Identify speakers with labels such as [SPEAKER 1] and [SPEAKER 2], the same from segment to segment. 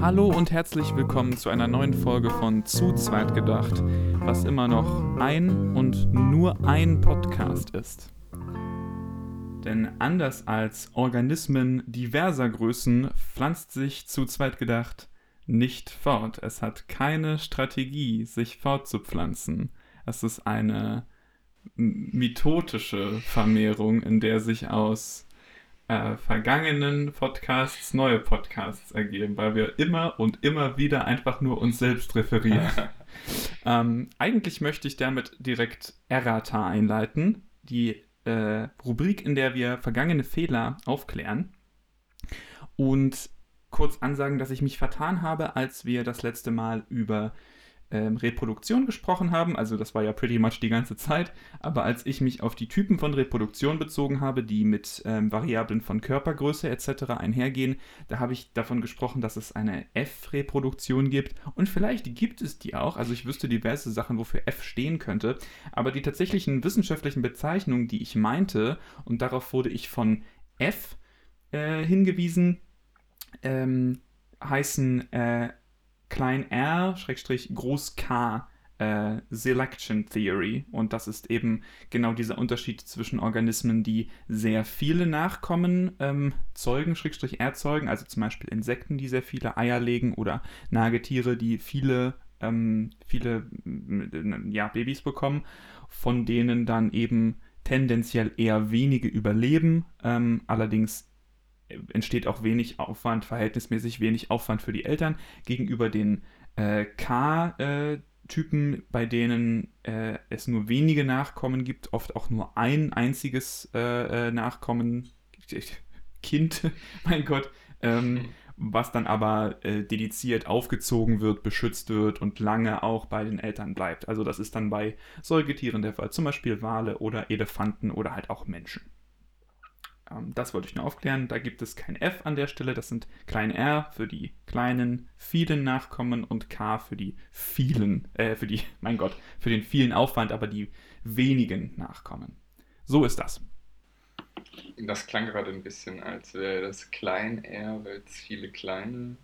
[SPEAKER 1] Hallo und herzlich willkommen zu einer neuen Folge von Zu zweit gedacht, was immer noch ein und nur ein Podcast ist. Denn anders als Organismen diverser Größen pflanzt sich zu zweit gedacht nicht fort. Es hat keine Strategie, sich fortzupflanzen. Es ist eine mitotische Vermehrung, in der sich aus äh, vergangenen Podcasts neue Podcasts ergeben, weil wir immer und immer wieder einfach nur uns selbst referieren. ähm, eigentlich möchte ich damit direkt Errata einleiten, die äh, Rubrik, in der wir vergangene Fehler aufklären. Und kurz ansagen, dass ich mich vertan habe, als wir das letzte Mal über ähm, Reproduktion gesprochen haben, also das war ja pretty much die ganze Zeit, aber als ich mich auf die Typen von Reproduktion bezogen habe, die mit ähm, Variablen von Körpergröße etc. einhergehen, da habe ich davon gesprochen, dass es eine F-Reproduktion gibt. Und vielleicht gibt es die auch, also ich wüsste diverse Sachen, wofür F stehen könnte, aber die tatsächlichen wissenschaftlichen Bezeichnungen, die ich meinte, und darauf wurde ich von F äh, hingewiesen, ähm, heißen äh, klein r, Schrägstrich, groß K äh, Selection Theory. Und das ist eben genau dieser Unterschied zwischen Organismen, die sehr viele Nachkommen ähm, zeugen, Schrägstrich erzeugen, also zum Beispiel Insekten, die sehr viele Eier legen oder Nagetiere, die viele, ähm, viele äh, ja, Babys bekommen, von denen dann eben tendenziell eher wenige überleben, ähm, allerdings entsteht auch wenig Aufwand, verhältnismäßig wenig Aufwand für die Eltern gegenüber den äh, K-Typen, bei denen äh, es nur wenige Nachkommen gibt, oft auch nur ein einziges äh, äh Nachkommen, Kind, mein Gott, ähm, was dann aber äh, dediziert aufgezogen wird, beschützt wird und lange auch bei den Eltern bleibt. Also das ist dann bei Säugetieren der Fall, zum Beispiel Wale oder Elefanten oder halt auch Menschen. Ähm, das wollte ich nur aufklären. Da gibt es kein F an der Stelle. Das sind klein r für die kleinen, vielen Nachkommen und K für die vielen, äh, für die, mein Gott, für den vielen Aufwand, aber die wenigen Nachkommen. So ist das.
[SPEAKER 2] Das klang gerade ein bisschen, als wäre das klein r, weil es viele kleine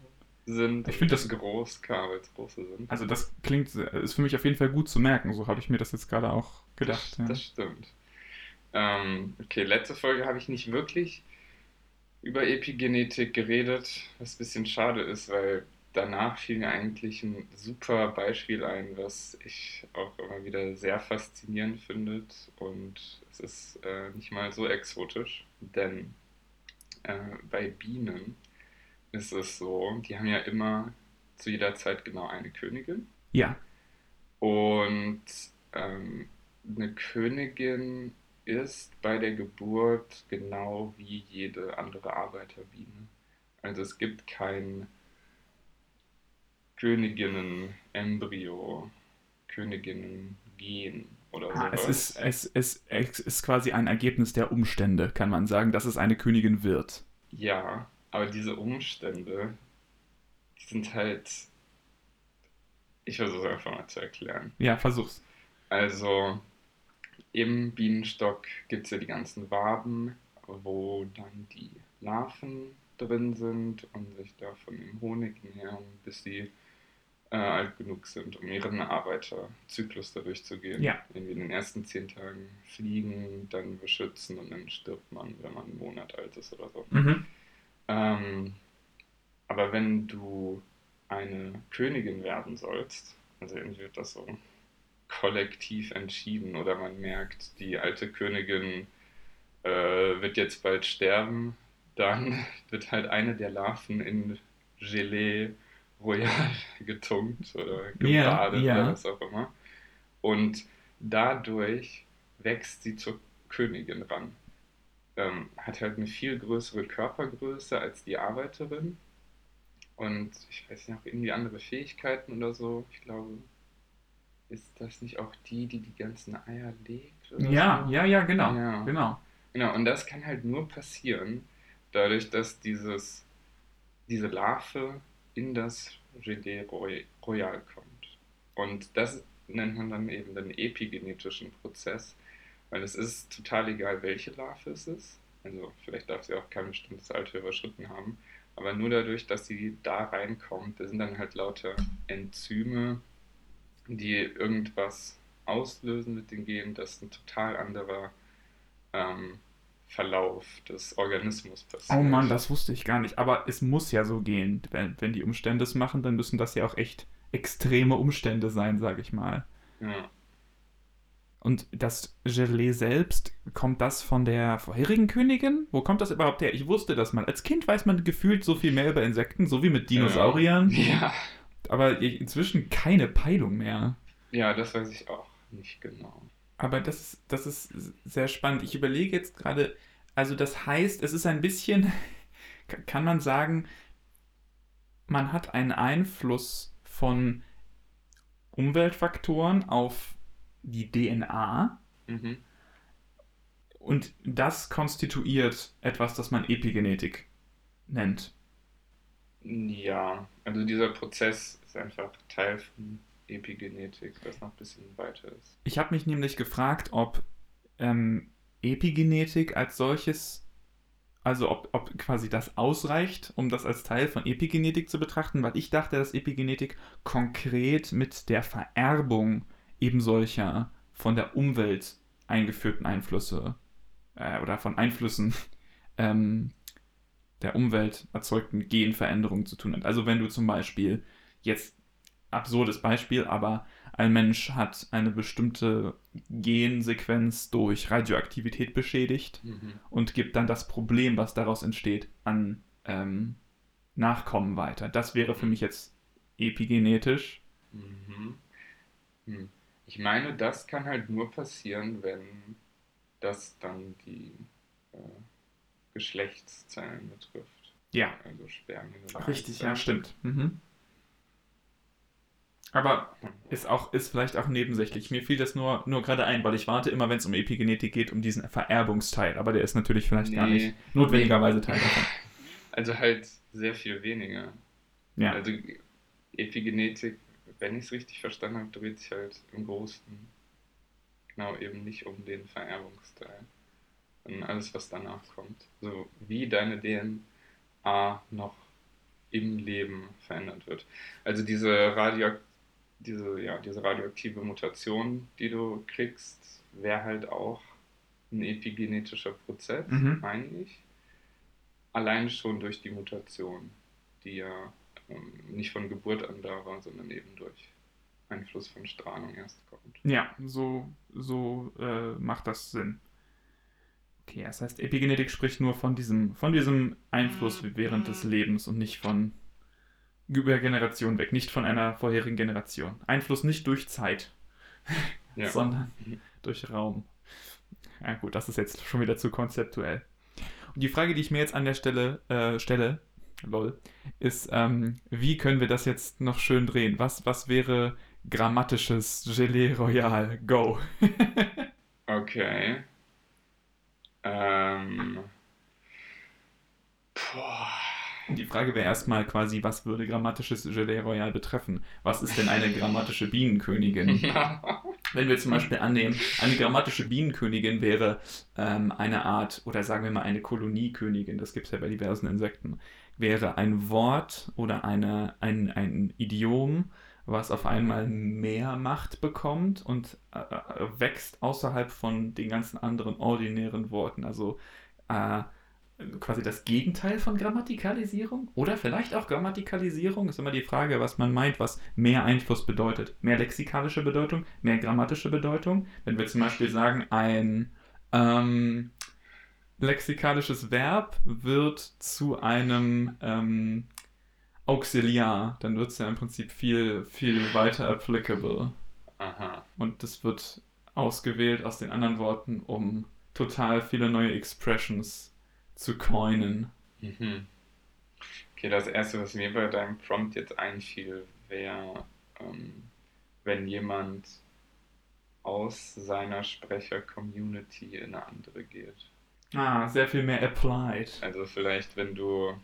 [SPEAKER 2] sind.
[SPEAKER 1] Ich finde das groß K, weil es große sind. Also das klingt, ist für mich auf jeden Fall gut zu merken. So habe ich mir das jetzt gerade auch gedacht.
[SPEAKER 2] Das, ja. das stimmt. Ähm, okay, letzte Folge habe ich nicht wirklich über Epigenetik geredet, was ein bisschen schade ist, weil danach fiel mir eigentlich ein super Beispiel ein, was ich auch immer wieder sehr faszinierend finde. Und es ist äh, nicht mal so exotisch, denn äh, bei Bienen ist es so, die haben ja immer zu jeder Zeit genau eine Königin.
[SPEAKER 1] Ja.
[SPEAKER 2] Und ähm, eine Königin ist bei der Geburt genau wie jede andere Arbeiterbiene. Also es gibt kein Königinnen-Embryo, Königinnen-Gen oder
[SPEAKER 1] ah, sowas. Es ist, es, es, es ist quasi ein Ergebnis der Umstände, kann man sagen, dass es eine Königin wird.
[SPEAKER 2] Ja, aber diese Umstände, die sind halt. Ich versuche es einfach mal zu erklären.
[SPEAKER 1] Ja, versuch's.
[SPEAKER 2] Also, im Bienenstock gibt es ja die ganzen Waben, wo dann die Larven drin sind und sich da von dem Honig nähern, bis sie äh, alt genug sind, um ihren Arbeiterzyklus da durchzugehen.
[SPEAKER 1] Ja.
[SPEAKER 2] Irgendwie in den ersten zehn Tagen fliegen, dann beschützen und dann stirbt man, wenn man einen Monat alt ist oder so.
[SPEAKER 1] Mhm.
[SPEAKER 2] Ähm, aber wenn du eine Königin werden sollst, also irgendwie wird das so kollektiv entschieden oder man merkt, die alte Königin äh, wird jetzt bald sterben, dann wird halt eine der Larven in Gelee Royal getunkt oder gebadet yeah, yeah. oder was auch immer. Und dadurch wächst sie zur Königin ran. Ähm, hat halt eine viel größere Körpergröße als die Arbeiterin. Und ich weiß nicht, auch irgendwie andere Fähigkeiten oder so. Ich glaube, ist das nicht auch die, die die ganzen Eier legt?
[SPEAKER 1] ja, so? ja, ja, genau, ja. genau.
[SPEAKER 2] Genau, und das kann halt nur passieren, dadurch, dass dieses, diese Larve in das Gelee Royal kommt. Und das nennt man dann eben den epigenetischen Prozess, weil es ist total egal, welche Larve es ist. Also vielleicht darf sie auch kein bestimmtes Alter überschritten haben. Aber nur dadurch, dass sie da reinkommt, da sind dann halt lauter Enzyme, die irgendwas auslösen mit den Genen, das ein total anderer ähm, Verlauf des Organismus
[SPEAKER 1] passiert. Oh Mann, das wusste ich gar nicht. Aber es muss ja so gehen. Wenn, wenn die Umstände es machen, dann müssen das ja auch echt extreme Umstände sein, sage ich mal. Ja. Und das Gelee selbst, kommt das von der vorherigen Königin? Wo kommt das überhaupt her? Ich wusste das mal. Als Kind weiß man gefühlt so viel mehr über Insekten, so wie mit Dinosauriern. Ja. Aber inzwischen keine Peilung mehr.
[SPEAKER 2] Ja, das weiß ich auch nicht genau.
[SPEAKER 1] Aber das, das ist sehr spannend. Ich überlege jetzt gerade, also das heißt, es ist ein bisschen, kann man sagen, man hat einen Einfluss von Umweltfaktoren auf die DNA. Mhm. Und das konstituiert etwas, das man Epigenetik nennt.
[SPEAKER 2] Ja, also dieser Prozess ist einfach Teil von Epigenetik, das noch ein bisschen weiter ist.
[SPEAKER 1] Ich habe mich nämlich gefragt, ob ähm, Epigenetik als solches, also ob, ob quasi das ausreicht, um das als Teil von Epigenetik zu betrachten, weil ich dachte, dass Epigenetik konkret mit der Vererbung eben solcher von der Umwelt eingeführten Einflüsse äh, oder von Einflüssen ähm, der Umwelt erzeugten Genveränderungen zu tun hat. Also wenn du zum Beispiel jetzt absurdes Beispiel, aber ein Mensch hat eine bestimmte Gensequenz durch Radioaktivität beschädigt mhm. und gibt dann das Problem, was daraus entsteht, an ähm, Nachkommen weiter. Das wäre für mich jetzt epigenetisch. Mhm.
[SPEAKER 2] Hm. Ich meine, das kann halt nur passieren, wenn das dann die äh, Geschlechtszellen betrifft.
[SPEAKER 1] Ja.
[SPEAKER 2] Also
[SPEAKER 1] Spermien. Richtig, ja, stimmt. Mhm. Aber ist auch ist vielleicht auch nebensächlich. Mir fiel das nur, nur gerade ein, weil ich warte immer, wenn es um Epigenetik geht, um diesen Vererbungsteil. Aber der ist natürlich vielleicht nee, gar nicht notwendigerweise Teil davon.
[SPEAKER 2] Also halt sehr viel weniger. Ja. Also Epigenetik, wenn ich es richtig verstanden habe, dreht sich halt im Großen genau eben nicht um den Vererbungsteil. Sondern alles, was danach kommt. So wie deine DNA noch im Leben verändert wird. Also diese Radioaktivität diese, ja, diese radioaktive Mutation, die du kriegst, wäre halt auch ein epigenetischer Prozess, mhm. meine ich. Allein schon durch die Mutation, die ja ähm, nicht von Geburt an da war, sondern eben durch Einfluss von Strahlung erst kommt.
[SPEAKER 1] Ja, so, so äh, macht das Sinn. Okay, das heißt, Epigenetik spricht nur von diesem, von diesem Einfluss während des Lebens und nicht von über Generation weg, nicht von einer vorherigen Generation. Einfluss nicht durch Zeit, ja. sondern mhm. durch Raum. Ja gut, das ist jetzt schon wieder zu konzeptuell. Und die Frage, die ich mir jetzt an der Stelle äh, stelle, lol, ist, ähm, wie können wir das jetzt noch schön drehen? Was, was wäre grammatisches Gelee Royal? Go.
[SPEAKER 2] okay. Ähm.
[SPEAKER 1] Die Frage wäre erstmal quasi, was würde grammatisches Gelee Royal betreffen? Was ist denn eine grammatische Bienenkönigin? Wenn wir zum Beispiel annehmen, eine grammatische Bienenkönigin wäre ähm, eine Art, oder sagen wir mal eine Koloniekönigin, das gibt es ja bei diversen Insekten, wäre ein Wort oder eine, ein, ein Idiom, was auf einmal mehr Macht bekommt und äh, äh wächst außerhalb von den ganzen anderen ordinären Worten. Also äh, quasi das Gegenteil von Grammatikalisierung? Oder vielleicht auch Grammatikalisierung? Ist immer die Frage, was man meint, was mehr Einfluss bedeutet. Mehr lexikalische Bedeutung, mehr grammatische Bedeutung. Wenn wir zum Beispiel sagen, ein ähm, lexikalisches Verb wird zu einem ähm, Auxiliar, dann wird es ja im Prinzip viel, viel weiter applicable. Aha. Und das wird ausgewählt aus den anderen Worten, um total viele neue Expressions zu coinen. Mhm.
[SPEAKER 2] Okay, das erste, was mir bei deinem Prompt jetzt einfiel, wäre, ähm, wenn jemand aus seiner Sprecher-Community in eine andere geht.
[SPEAKER 1] Ah, sehr viel mehr applied.
[SPEAKER 2] Also vielleicht, wenn du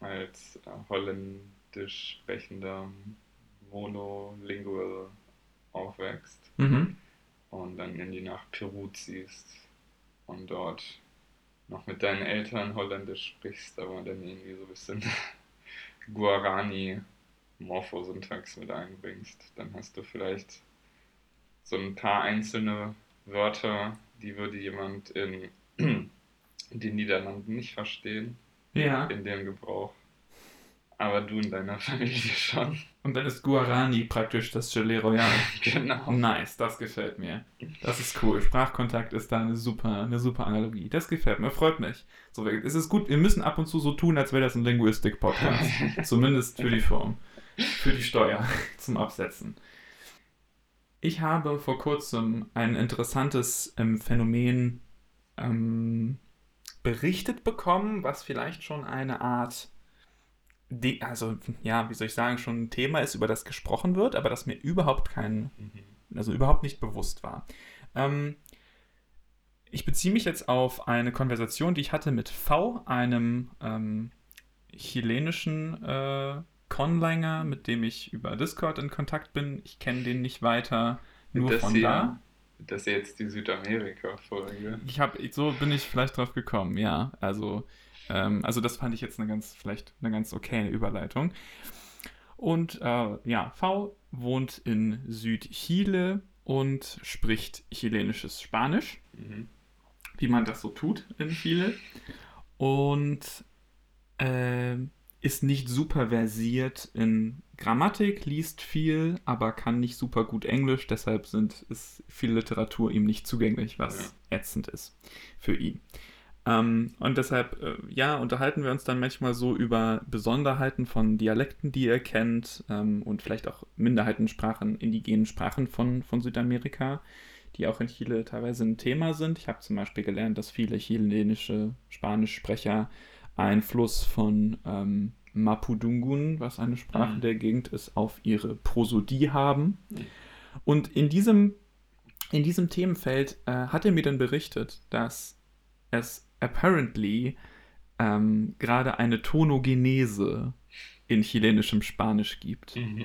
[SPEAKER 2] als äh, holländisch sprechender Monolingual aufwächst mhm. und dann in die nach Peru ziehst und dort noch mit deinen Eltern Holländisch sprichst, aber dann irgendwie so ein bisschen Guarani-Morphosyntax mit einbringst. Dann hast du vielleicht so ein paar einzelne Wörter, die würde jemand in den Niederlanden nicht verstehen.
[SPEAKER 1] Ja.
[SPEAKER 2] In dem Gebrauch. Aber du in deiner Familie schon.
[SPEAKER 1] Und dann ist Guarani praktisch das Gelee Royal.
[SPEAKER 2] Genau.
[SPEAKER 1] Nice, das gefällt mir. Das ist cool. Sprachkontakt ist da eine super, eine super Analogie. Das gefällt mir, freut mich. So, es ist gut, wir müssen ab und zu so tun, als wäre das ein Linguistik-Podcast. Zumindest für die Form. Für die Steuer zum Absetzen. Ich habe vor kurzem ein interessantes ähm, Phänomen ähm, berichtet bekommen, was vielleicht schon eine Art, De also ja, wie soll ich sagen, schon ein Thema ist, über das gesprochen wird, aber das mir überhaupt kein,
[SPEAKER 2] Mhm.
[SPEAKER 1] also überhaupt nicht bewusst war. Ähm, ich beziehe mich jetzt auf eine Konversation, die ich hatte mit V, einem ähm, chilenischen äh, Conlanger, mit dem ich über Discord in Kontakt bin. Ich kenne den nicht weiter, nur
[SPEAKER 2] das
[SPEAKER 1] von
[SPEAKER 2] hier,
[SPEAKER 1] da.
[SPEAKER 2] Das ist jetzt die Südamerika-Folge.
[SPEAKER 1] Ich habe, so bin ich vielleicht drauf gekommen, ja. Also, ähm, also das fand ich jetzt eine ganz, vielleicht eine ganz okay Überleitung. Und äh, ja, V wohnt in Südchile und spricht chilenisches Spanisch,
[SPEAKER 2] Mhm.
[SPEAKER 1] wie man das so tut in Chile. Und äh, ist nicht super versiert in Grammatik, liest viel, aber kann nicht super gut Englisch. Deshalb sind, ist viel Literatur ihm nicht zugänglich, was ätzend ist für ihn. Ähm, und deshalb, äh, ja, unterhalten wir uns dann manchmal so über Besonderheiten von Dialekten, die er kennt ähm, und vielleicht auch Minderheitensprachen, indigenen Sprachen von, von Südamerika, die auch in Chile teilweise ein Thema sind. Ich habe zum Beispiel gelernt, dass viele chilenische Spanischsprecher Einfluss von ähm, Mapudungun, was eine Sprache
[SPEAKER 2] Mhm.
[SPEAKER 1] der Gegend ist, auf ihre Prosodie haben. Und in diesem, in diesem Themenfeld äh, hat er mir dann berichtet, dass es apparently ähm, gerade eine Tonogenese in chilenischem Spanisch gibt.
[SPEAKER 2] Mhm.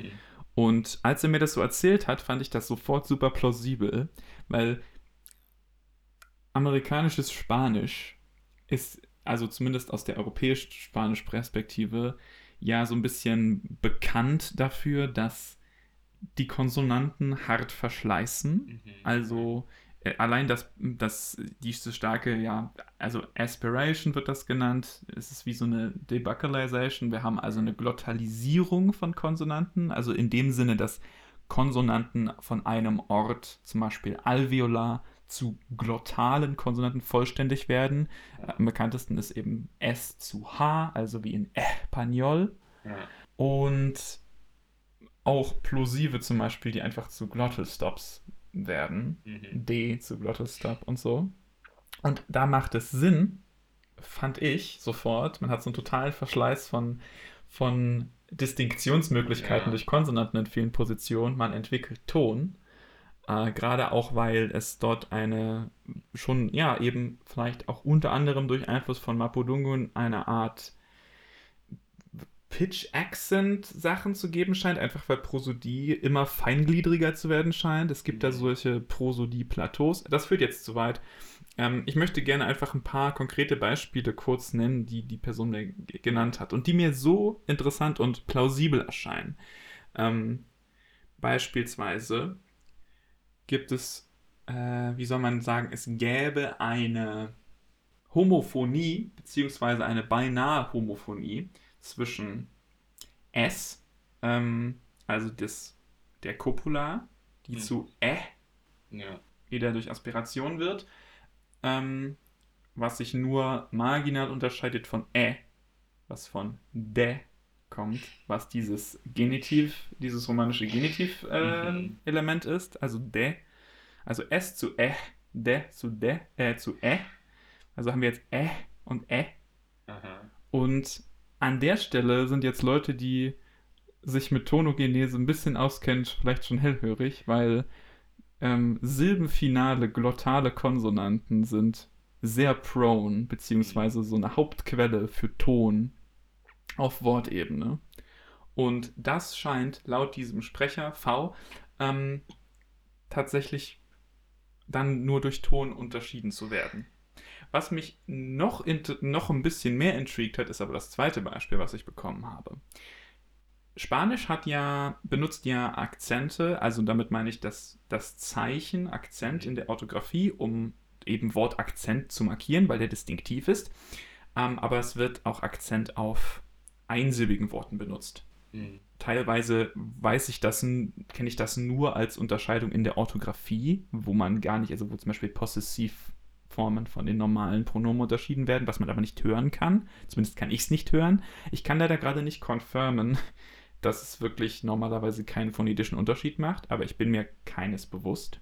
[SPEAKER 1] Und als er mir das so erzählt hat, fand ich das sofort super plausibel, weil amerikanisches Spanisch ist, also zumindest aus der europäisch-spanischen Perspektive, ja so ein bisschen bekannt dafür, dass die Konsonanten hart verschleißen.
[SPEAKER 2] Mhm.
[SPEAKER 1] Also äh, allein das, das, diese starke, ja, also Aspiration wird das genannt. Es ist wie so eine Debuccalization. Wir haben also eine Glottalisierung von Konsonanten, also in dem Sinne, dass Konsonanten von einem Ort, zum Beispiel alveolar, zu glottalen Konsonanten vollständig werden. Äh, Am bekanntesten ist eben S zu H, also wie in Español.
[SPEAKER 2] Ja.
[SPEAKER 1] Und auch Plosive zum Beispiel, die einfach zu Glottal Stops werden.
[SPEAKER 2] Mhm.
[SPEAKER 1] D zu Glottal Stop und so. Und da macht es Sinn, fand ich sofort. Man hat so einen totalen Verschleiß von, von Distinktionsmöglichkeiten
[SPEAKER 2] Ja.
[SPEAKER 1] durch Konsonanten in vielen Positionen. Man entwickelt Ton. Äh, Gerade auch, weil es dort eine schon, ja, eben vielleicht auch unter anderem durch Einfluss von Mapudungun eine Art Pitch-Accent-Sachen zu geben scheint, einfach weil Prosodie immer feingliedriger zu werden scheint. Es gibt da
[SPEAKER 2] Mhm.
[SPEAKER 1] solche Prosodie-Plateaus. Das führt jetzt zu weit. Ähm, ich möchte gerne einfach ein paar konkrete Beispiele kurz nennen, die die Person mir genannt hat und die mir so interessant und plausibel erscheinen. Ähm, beispielsweise gibt es, äh, wie soll man sagen, es gäbe eine Homophonie, beziehungsweise eine beinahe Homophonie zwischen S, ähm, also des, der Copula, die
[SPEAKER 2] Mhm.
[SPEAKER 1] zu Ä
[SPEAKER 2] Ja.
[SPEAKER 1] wieder durch Aspiration wird, ähm, was sich nur marginal unterscheidet von Ä, was von de kommt, was dieses Genitiv, dieses romanische Genitiv-Element
[SPEAKER 2] Mhm.
[SPEAKER 1] Element ist, also de, also S zu Ä, de zu de, äh, zu Ä, also haben wir jetzt Ä und Ä
[SPEAKER 2] Aha.
[SPEAKER 1] und an der Stelle sind jetzt Leute, die sich mit Tonogenese ein bisschen auskennen, vielleicht schon hellhörig, weil ähm, silbenfinale glottale Konsonanten sind sehr prone, beziehungsweise so eine Hauptquelle für Ton auf Wortebene. Und das scheint laut diesem Sprecher V ähm, tatsächlich dann nur durch Ton unterschieden zu werden. Was mich noch, noch ein bisschen mehr intrigued hat, ist aber das zweite Beispiel, was ich bekommen habe. Spanisch hat ja, benutzt ja Akzente, also damit meine ich das, das Zeichen, Akzent in der Orthographie, um eben Wort Akzent zu markieren, weil der distinktiv ist. Ähm, aber es wird auch Akzent auf einsilbigen Worten benutzt. Mhm. Teilweise weiß ich das, kenne ich das nur als Unterscheidung in der Orthographie, wo man gar nicht, also wo zum Beispiel Possessivformen von den normalen Pronomen unterschieden werden, was man aber nicht hören kann. Zumindest kann ich es nicht hören. Ich kann leider gerade nicht confirmen, dass es wirklich normalerweise keinen phonetischen Unterschied macht, aber ich bin mir keines bewusst.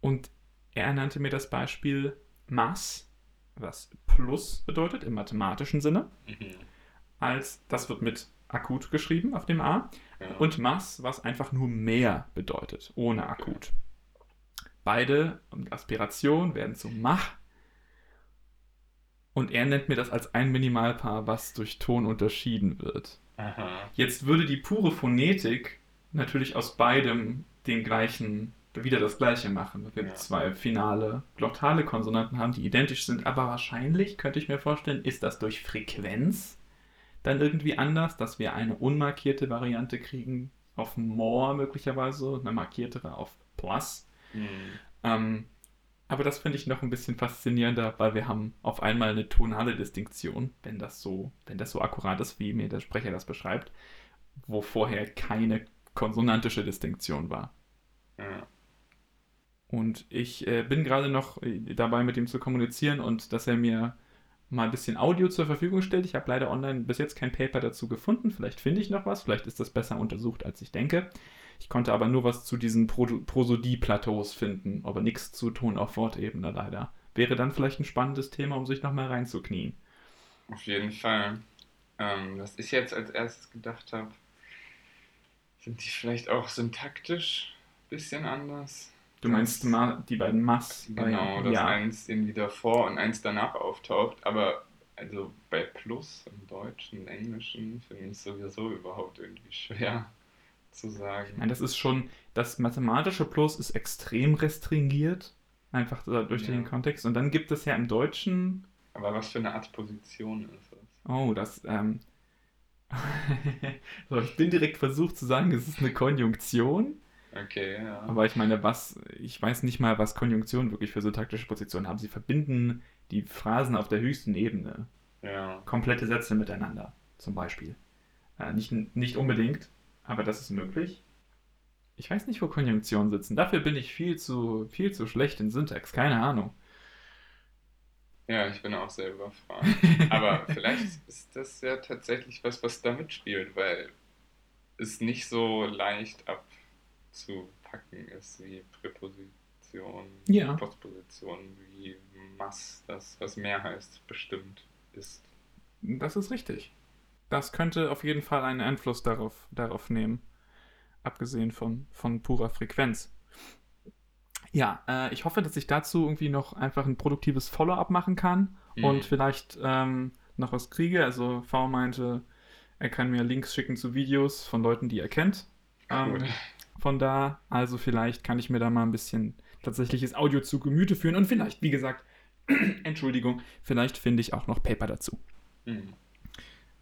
[SPEAKER 1] Und er nannte mir das Beispiel Mass, was Plus bedeutet im mathematischen Sinne, mhm. Als das wird mit akut geschrieben auf dem A, ja. und Mass, was einfach nur mehr bedeutet, ohne akut. Beide Aspiration werden zu Mach. Und er nennt mir das als ein Minimalpaar, was durch Ton unterschieden wird. Aha. Jetzt würde die pure Phonetik natürlich aus beidem den gleichen, wieder das gleiche machen. Wenn wir ja. zwei finale glottale Konsonanten haben, die identisch sind, aber wahrscheinlich, könnte ich mir vorstellen, ist das durch Frequenz dann irgendwie anders, dass wir eine unmarkierte Variante kriegen auf More möglicherweise, eine markiertere auf Plus. Mhm. Ähm, aber das finde ich noch ein bisschen faszinierender, weil wir haben auf einmal eine tonale Distinktion, wenn das so, wenn das so akkurat ist, wie mir der Sprecher das beschreibt, wo vorher keine konsonantische Distinktion war. Ja. Und ich äh, bin gerade noch äh, dabei, mit ihm zu kommunizieren und dass er mir mal ein bisschen Audio zur Verfügung stellt. Ich habe leider online bis jetzt kein Paper dazu gefunden. Vielleicht finde ich noch was. Vielleicht ist das besser untersucht, als ich denke. Ich konnte aber nur was zu diesen Pro Prosodie-Plateaus finden, aber nichts zu Ton auf Wortebene leider. Wäre dann vielleicht ein spannendes Thema, um sich nochmal reinzuknien.
[SPEAKER 2] Auf jeden Fall. Ähm, was ich jetzt als erstes gedacht habe, sind die vielleicht auch syntaktisch ein bisschen anders?
[SPEAKER 1] Du meinst das, die beiden Mass?
[SPEAKER 2] Genau, dass ja. eins irgendwie davor und eins danach auftaucht, aber also bei Plus im Deutschen, Englischen finde ich sowieso überhaupt irgendwie schwer zu sagen.
[SPEAKER 1] Meine, das ist schon, das mathematische Plus ist extrem restringiert, einfach durch ja. den Kontext. Und dann gibt es ja im Deutschen.
[SPEAKER 2] Aber was für eine Art Position ist das?
[SPEAKER 1] Oh, das, ähm. so, ich bin direkt versucht zu sagen, es ist eine Konjunktion.
[SPEAKER 2] Okay, ja.
[SPEAKER 1] Aber ich meine, was, ich weiß nicht mal, was Konjunktionen wirklich für so taktische Positionen haben. Sie verbinden die Phrasen auf der höchsten Ebene. Ja. Komplette Sätze miteinander, zum Beispiel. Äh, nicht, nicht unbedingt, aber das ist möglich. Ich weiß nicht, wo Konjunktionen sitzen. Dafür bin ich viel zu, viel zu schlecht in Syntax. Keine Ahnung.
[SPEAKER 2] Ja, ich bin auch sehr überfragt. Aber vielleicht ist das ja tatsächlich was, was da mitspielt, weil es nicht so leicht abzupacken ist wie Präposition, ja. Postposition, wie Mass, das, was mehr heißt, bestimmt ist.
[SPEAKER 1] Das ist richtig das könnte auf jeden Fall einen Einfluss darauf, darauf nehmen. Abgesehen von, von purer Frequenz. Ja, äh, ich hoffe, dass ich dazu irgendwie noch einfach ein produktives Follow-up machen kann mhm. und vielleicht ähm, noch was kriege. Also V meinte, er kann mir Links schicken zu Videos von Leuten, die er kennt. Ähm, von da, also vielleicht kann ich mir da mal ein bisschen tatsächliches Audio zu Gemüte führen und vielleicht, wie gesagt, Entschuldigung, vielleicht finde ich auch noch Paper dazu. Mhm.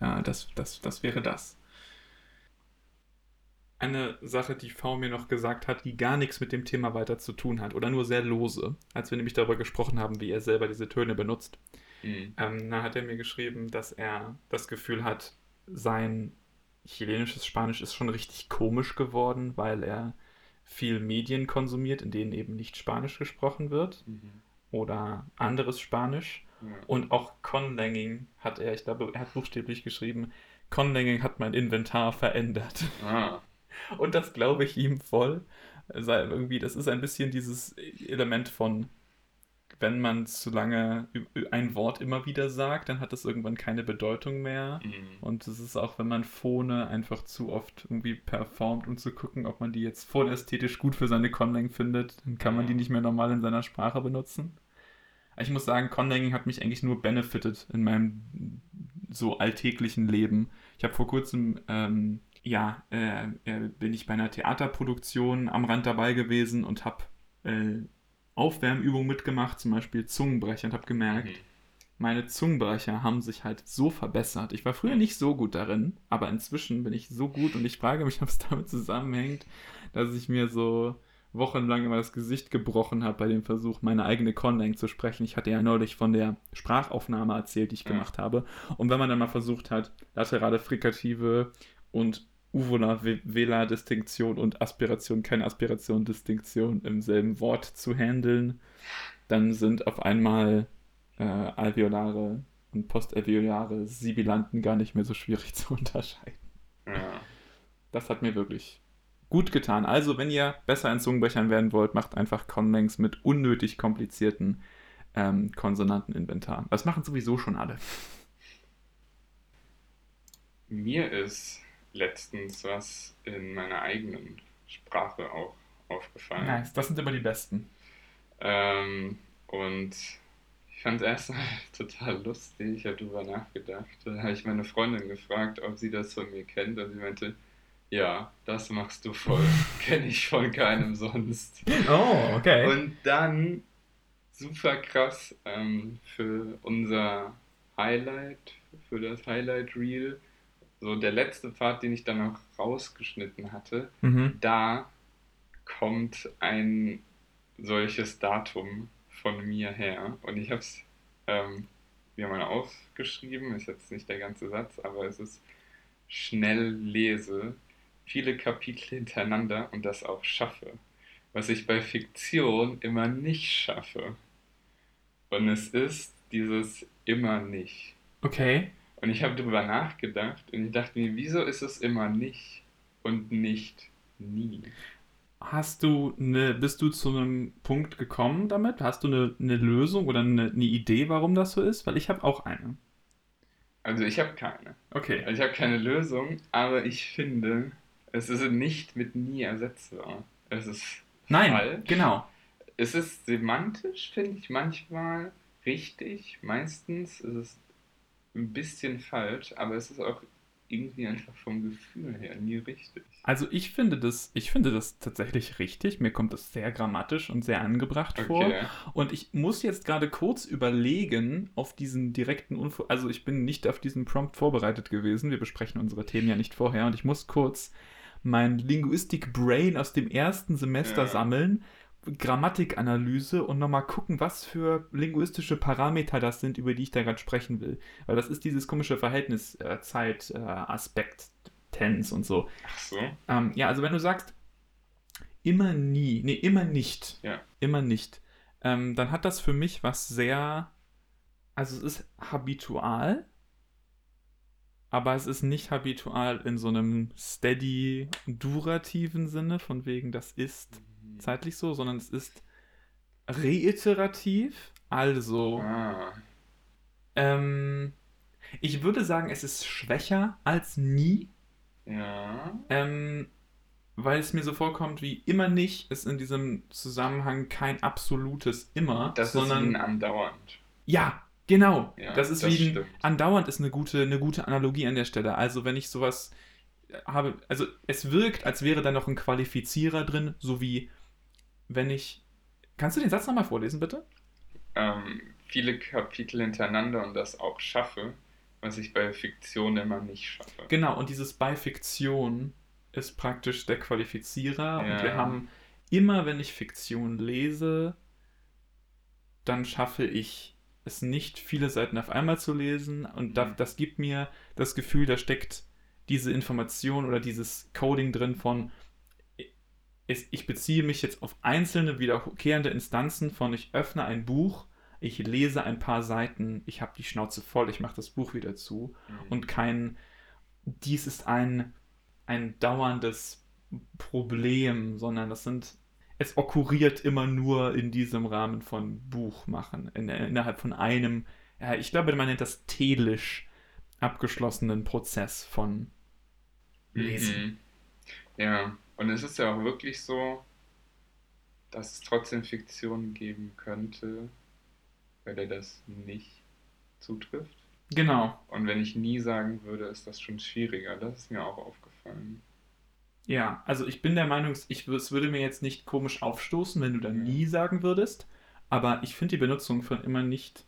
[SPEAKER 1] Ja, das, das, das wäre das. Eine Sache, die V mir noch gesagt hat, die gar nichts mit dem Thema weiter zu tun hat oder nur sehr lose, als wir nämlich darüber gesprochen haben, wie er selber diese Töne benutzt. Mhm. Ähm, da hat er mir geschrieben, dass er das Gefühl hat, sein chilenisches Spanisch ist schon richtig komisch geworden, weil er viel Medien konsumiert, in denen eben nicht Spanisch gesprochen wird mhm. oder anderes Spanisch. Und auch Conlanging hat er, ich glaube, er hat buchstäblich geschrieben, Conlanging hat mein Inventar verändert. Ah. Und das glaube ich ihm voll. Also irgendwie, das ist ein bisschen dieses Element von, wenn man zu lange ein Wort immer wieder sagt, dann hat das irgendwann keine Bedeutung mehr. Mhm. Und es ist auch, wenn man Phone einfach zu oft irgendwie performt, um zu gucken, ob man die jetzt phonästhetisch gut für seine Conlang findet, dann kann man die nicht mehr normal in seiner Sprache benutzen. Ich muss sagen, Conlanging hat mich eigentlich nur benefited in meinem so alltäglichen Leben. Ich habe vor kurzem, ähm, ja, äh, äh, bin ich bei einer Theaterproduktion am Rand dabei gewesen und habe äh, Aufwärmübungen mitgemacht, zum Beispiel Zungenbrecher, und habe gemerkt,
[SPEAKER 2] Mhm.
[SPEAKER 1] meine Zungenbrecher haben sich halt so verbessert. Ich war früher nicht so gut darin, aber inzwischen bin ich so gut und ich frage mich, ob es damit zusammenhängt, dass ich mir so wochenlang immer das Gesicht gebrochen habe bei dem Versuch, meine eigene Conlang zu sprechen. Ich hatte ja neulich von der Sprachaufnahme erzählt, die ich
[SPEAKER 2] Ja.
[SPEAKER 1] gemacht habe. Und wenn man dann mal versucht hat, laterale Frikative und Uvula Vela Distinktion und Aspiration, keine Aspiration, Distinktion im selben Wort zu handeln, dann sind auf einmal äh, alveolare und postalveolare Sibilanten gar nicht mehr so schwierig zu unterscheiden.
[SPEAKER 2] Ja.
[SPEAKER 1] Das hat mir wirklich gut getan. Also, wenn ihr besser in Zungenbrechern werden wollt, macht einfach Conlangs mit unnötig komplizierten ähm, Konsonanteninventar. Das machen sowieso schon alle.
[SPEAKER 2] Mir ist letztens was in meiner eigenen Sprache auch aufgefallen.
[SPEAKER 1] Nice, das sind immer die besten.
[SPEAKER 2] Ähm, und ich fand es erstmal total lustig. Ich habe drüber nachgedacht. Da habe ich meine Freundin gefragt, ob sie das von mir kennt. Und sie meinte, ja, das machst du voll. Kenne ich von keinem sonst.
[SPEAKER 1] Oh, okay.
[SPEAKER 2] Und dann super krass ähm, für unser Highlight, für das Highlight Reel, so der letzte Part, den ich dann noch rausgeschnitten hatte,
[SPEAKER 1] mhm.
[SPEAKER 2] da kommt ein solches Datum von mir her. Und ich habe es ähm, mir mal aufgeschrieben, ist jetzt nicht der ganze Satz, aber es ist schnell lese, viele Kapitel hintereinander und das auch schaffe. Was ich bei Fiktion immer nicht schaffe. Und es ist dieses immer nicht.
[SPEAKER 1] Okay.
[SPEAKER 2] Und ich habe darüber nachgedacht und ich dachte mir, wieso ist es immer nicht und nicht nie?
[SPEAKER 1] Hast du eine, bist du zu einem Punkt gekommen damit? Hast du eine, eine Lösung oder eine, eine Idee, warum das so ist? Weil ich habe auch eine.
[SPEAKER 2] Also ich habe keine.
[SPEAKER 1] Okay.
[SPEAKER 2] Also ich habe keine Lösung, aber ich finde, es ist nicht mit nie ersetzbar. Es ist
[SPEAKER 1] Nein,
[SPEAKER 2] falsch.
[SPEAKER 1] genau.
[SPEAKER 2] Es ist semantisch, finde ich, manchmal richtig. Meistens ist es ein bisschen falsch, aber es ist auch irgendwie einfach vom Gefühl her nie richtig.
[SPEAKER 1] Also ich finde das, ich finde das tatsächlich richtig. Mir kommt das sehr grammatisch und sehr angebracht vor.
[SPEAKER 2] Okay.
[SPEAKER 1] Und ich muss jetzt gerade kurz überlegen auf diesen direkten Unfall. Also ich bin nicht auf diesen Prompt vorbereitet gewesen. Wir besprechen unsere Themen ja nicht vorher. Und ich muss kurz mein Linguistik-Brain aus dem ersten Semester
[SPEAKER 2] Ja.
[SPEAKER 1] sammeln. Grammatikanalyse und nochmal gucken, was für linguistische Parameter das sind, über die ich da gerade sprechen will. Weil das ist dieses komische Verhältnis äh, Zeit, äh, Aspekt, Tense und so.
[SPEAKER 2] Ach so.
[SPEAKER 1] Ähm, ja, also wenn du sagst, immer nie, nee, immer nicht,
[SPEAKER 2] Ja.
[SPEAKER 1] immer nicht, ähm, dann hat das für mich was sehr, also es ist habitual, aber es ist nicht habitual in so einem steady, durativen Sinne, von wegen das ist zeitlich so, sondern es ist reiterativ, also
[SPEAKER 2] Ah,
[SPEAKER 1] ähm, ich würde sagen, es ist schwächer als nie,
[SPEAKER 2] ja.
[SPEAKER 1] Ähm, weil es mir so vorkommt, wie immer nicht ist in diesem Zusammenhang kein absolutes immer,
[SPEAKER 2] Das
[SPEAKER 1] sondern
[SPEAKER 2] ist ein andauernd.
[SPEAKER 1] ja, genau.
[SPEAKER 2] Ja,
[SPEAKER 1] das ist
[SPEAKER 2] das
[SPEAKER 1] wie ein andauernd ist eine gute, eine gute Analogie an der Stelle. Also wenn ich sowas habe, also es wirkt, als wäre da noch ein Qualifizierer drin, so wie wenn ich. Kannst du den Satz nochmal vorlesen, bitte?
[SPEAKER 2] Ähm, viele Kapitel hintereinander und das auch schaffe, was ich bei Fiktion immer nicht schaffe.
[SPEAKER 1] Genau, und dieses bei Fiktion ist praktisch der Qualifizierer. Und
[SPEAKER 2] Ja.
[SPEAKER 1] wir haben immer, wenn ich Fiktion lese, dann schaffe ich es nicht, viele Seiten auf einmal zu lesen. Und
[SPEAKER 2] Mhm.
[SPEAKER 1] das gibt mir das Gefühl, da steckt diese Information oder dieses Coding drin von, ich beziehe mich jetzt auf einzelne wiederkehrende Instanzen von, ich öffne ein Buch, ich lese ein paar Seiten, ich habe die Schnauze voll, ich mache das Buch wieder zu
[SPEAKER 2] Mhm.
[SPEAKER 1] und kein, dies ist ein, ein dauerndes Problem, sondern das sind, es okkuriert immer nur in diesem Rahmen von Buchmachen, in, innerhalb von einem, ja, ich glaube, man nennt das telisch abgeschlossenen Prozess von Lesen.
[SPEAKER 2] Mhm. Ja, und es ist ja auch wirklich so, dass es trotzdem Fiktion geben könnte, bei der das nicht zutrifft.
[SPEAKER 1] Genau.
[SPEAKER 2] Und wenn ich nie sagen würde, ist das schon schwieriger. Das ist mir auch aufgefallen.
[SPEAKER 1] Ja, also ich bin der Meinung, ich, es würde mir jetzt nicht komisch aufstoßen, wenn du da nie sagen würdest, aber ich finde die Benutzung von immer nicht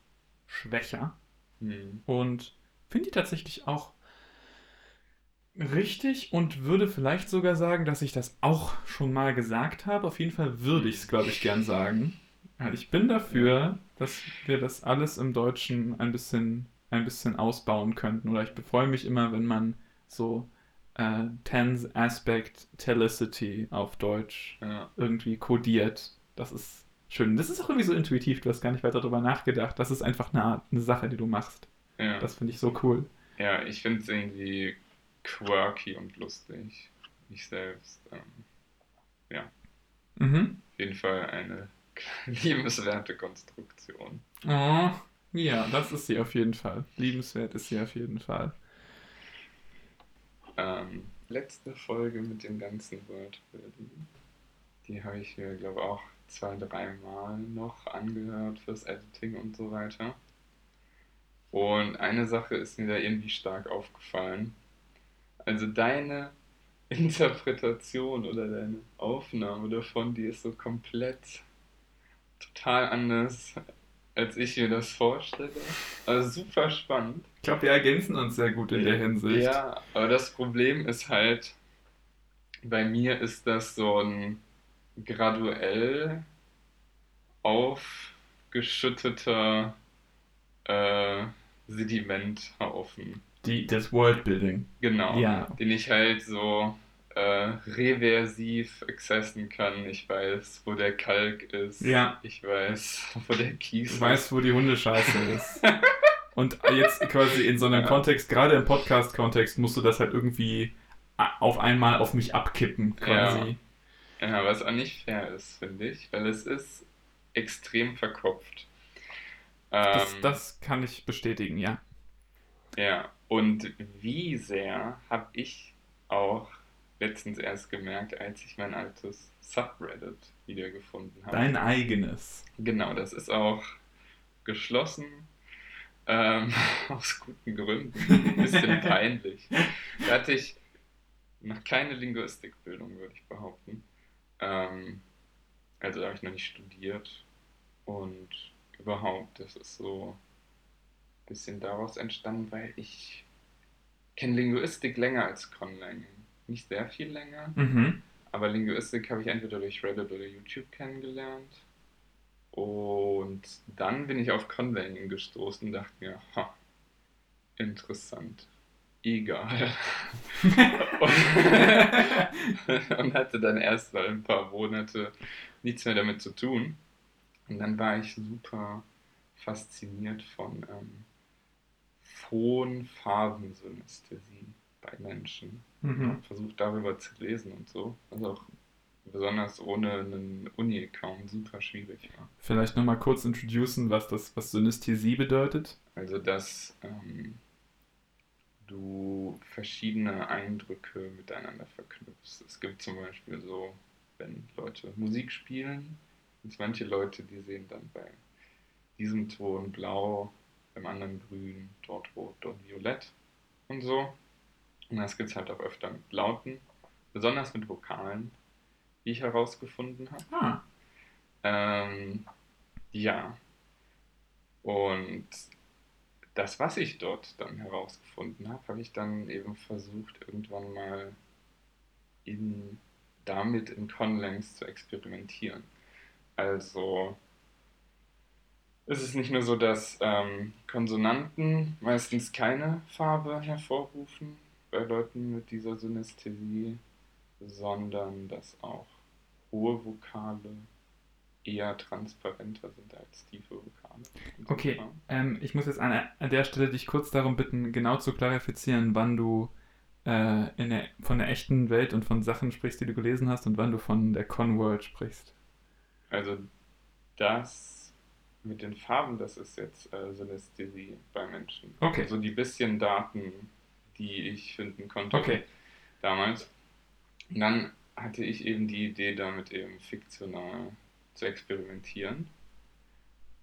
[SPEAKER 1] schwächer
[SPEAKER 2] Hm.
[SPEAKER 1] und finde die tatsächlich auch richtig und würde vielleicht sogar sagen, dass ich das auch schon mal gesagt habe. Auf jeden Fall würde ich es, glaube ich, gern sagen. Ich bin dafür, dass wir das alles im Deutschen ein bisschen, ein bisschen ausbauen könnten. Oder ich freue mich immer, wenn man so äh, Tense Aspect Telicity auf Deutsch
[SPEAKER 2] Ja.
[SPEAKER 1] irgendwie kodiert. Das ist schön. Das ist auch irgendwie so intuitiv. Du hast gar nicht weiter darüber nachgedacht. Das ist einfach eine, Art, eine Sache, die du machst.
[SPEAKER 2] Ja.
[SPEAKER 1] Das finde ich so cool.
[SPEAKER 2] Ja, ich finde es irgendwie quirky und lustig. Ich selbst. Ähm,
[SPEAKER 1] Mhm.
[SPEAKER 2] auf jeden Fall eine liebenswerte Konstruktion.
[SPEAKER 1] Oh, ja, das ist sie auf jeden Fall. Liebenswert ist sie auf jeden Fall.
[SPEAKER 2] Ähm, letzte Folge mit dem ganzen Wordbuilding. Die habe ich mir, glaube ich, auch zwei, dreimal noch angehört fürs Editing und so weiter. Und eine Sache ist mir da irgendwie stark aufgefallen. Also deine Interpretation oder deine Aufnahme davon, die ist so komplett total anders, als ich mir das vorstelle. Also super spannend.
[SPEAKER 1] Ich glaube, wir ergänzen uns sehr gut in der Hinsicht.
[SPEAKER 2] Ja, aber das Problem ist halt, bei mir ist das so ein graduell aufgeschütteter äh, Sedimenthaufen.
[SPEAKER 1] Die, das Worldbuilding.
[SPEAKER 2] Genau.
[SPEAKER 1] Ja.
[SPEAKER 2] Den ich halt so äh, reversiv accessen kann. Ich weiß, wo der Kalk ist.
[SPEAKER 1] Ja.
[SPEAKER 2] Ich weiß, wo der Kies
[SPEAKER 1] Du weißt, wo die Hundescheiße ist. Und jetzt quasi in so einem
[SPEAKER 2] Ja.
[SPEAKER 1] Kontext, gerade im Podcast-Kontext, musst du das halt irgendwie a- auf einmal auf mich abkippen, quasi.
[SPEAKER 2] Ja, was auch nicht fair ist, finde ich, weil es ist extrem verkopft.
[SPEAKER 1] Das,
[SPEAKER 2] Ähm,
[SPEAKER 1] das kann ich bestätigen, ja.
[SPEAKER 2] Ja, und wie sehr habe ich auch letztens erst gemerkt, als ich mein altes Subreddit wiedergefunden habe.
[SPEAKER 1] Dein eigenes.
[SPEAKER 2] Genau, das ist auch geschlossen. Ähm, aus guten Gründen. Ein bisschen peinlich. Da hatte ich noch keine Linguistikbildung, würde ich behaupten. Ähm, also da habe ich noch nicht studiert. Und überhaupt, das ist so bisschen daraus entstanden, weil ich kenne Linguistik länger als Conlang. Nicht sehr viel länger.
[SPEAKER 1] Mhm.
[SPEAKER 2] Aber Linguistik habe ich entweder durch Reddit oder YouTube kennengelernt. Und dann bin ich auf Conlang gestoßen und dachte mir, ha, interessant. Egal. und, und hatte dann erst mal ein paar Monate nichts mehr damit zu tun. Und dann war ich super fasziniert von ähm, Phon-Farbensynesthesie bei Menschen
[SPEAKER 1] Mhm.
[SPEAKER 2] versucht darüber zu lesen und so. Was auch besonders ohne einen Uni-Account super schwierig war.
[SPEAKER 1] Vielleicht nochmal kurz introducen, was das, was Synästhesie bedeutet.
[SPEAKER 2] Also, dass ähm, du verschiedene Eindrücke miteinander verknüpfst. Es gibt zum Beispiel so, wenn Leute Musik spielen, gibt es manche Leute, die sehen dann bei diesem Ton blau, beim anderen grün, dort rot, dort violett und so. Und das gibt es halt auch öfter mit Lauten, besonders mit Vokalen, wie ich herausgefunden habe.
[SPEAKER 1] Ah.
[SPEAKER 2] Ähm, ja. Und das, was ich dort dann herausgefunden habe, habe ich dann eben versucht, irgendwann mal in, damit in Conlangs zu experimentieren. Also es ist nicht nur so, dass ähm, Konsonanten meistens keine Farbe hervorrufen bei Leuten mit dieser Synästhesie, sondern dass auch hohe Vokale eher transparenter sind als tiefe Vokale.
[SPEAKER 1] Okay, ähm, ich muss jetzt an, an der Stelle dich kurz darum bitten, genau zu klarifizieren, wann du äh, in der, von der echten Welt und von Sachen sprichst, die du gelesen hast und wann du von der Conworld sprichst.
[SPEAKER 2] Also das mit den Farben, das ist jetzt äh, Synästhesie bei Menschen.
[SPEAKER 1] Okay.
[SPEAKER 2] Also die bisschen Daten, die ich finden konnte
[SPEAKER 1] Okay.
[SPEAKER 2] damals. Und dann hatte ich eben die Idee, damit eben fiktional zu experimentieren.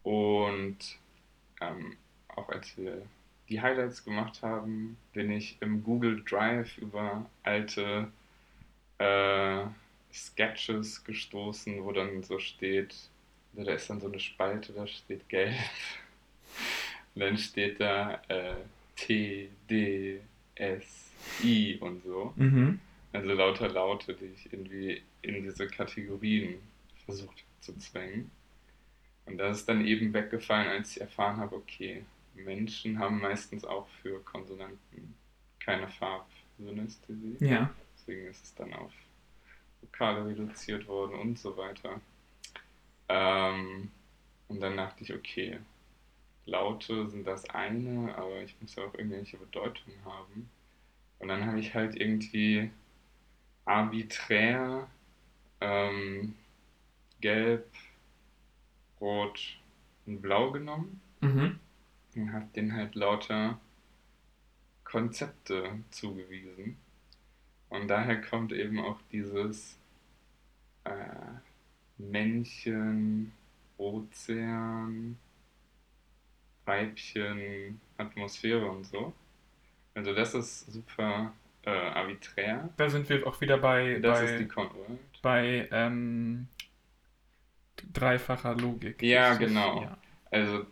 [SPEAKER 2] Und ähm, auch als wir die Highlights gemacht haben, bin ich im Google Drive über alte äh, Sketches gestoßen, wo dann so steht, da ist dann so eine Spalte, da steht gelb. Und dann steht da äh, T, D, S, I und so.
[SPEAKER 1] Mhm.
[SPEAKER 2] Also lauter Laute, die ich irgendwie in diese Kategorien versucht zu zwängen. Und das ist dann eben weggefallen, als ich erfahren habe, okay, Menschen haben meistens auch für Konsonanten keine Farbsynästhesie.
[SPEAKER 1] Ja.
[SPEAKER 2] Deswegen ist es dann auf Vokale reduziert worden und so weiter. Ähm, und dann dachte ich, okay, Laute sind das eine, aber ich muss ja auch irgendwelche Bedeutung haben. Und dann habe ich halt irgendwie arbiträr ähm, gelb, rot und blau genommen
[SPEAKER 1] Mhm.
[SPEAKER 2] und habe denen halt lauter Konzepte zugewiesen. Und daher kommt eben auch dieses äh, Männchen, Ozean, Weibchen, Atmosphäre und so. Also das ist super äh, arbiträr.
[SPEAKER 1] Da sind wir auch wieder bei,
[SPEAKER 2] Das ist die
[SPEAKER 1] bei,
[SPEAKER 2] Conword.
[SPEAKER 1] bei ähm, dreifacher Logik.
[SPEAKER 2] Ja, genau.
[SPEAKER 1] Ja.
[SPEAKER 2] Also,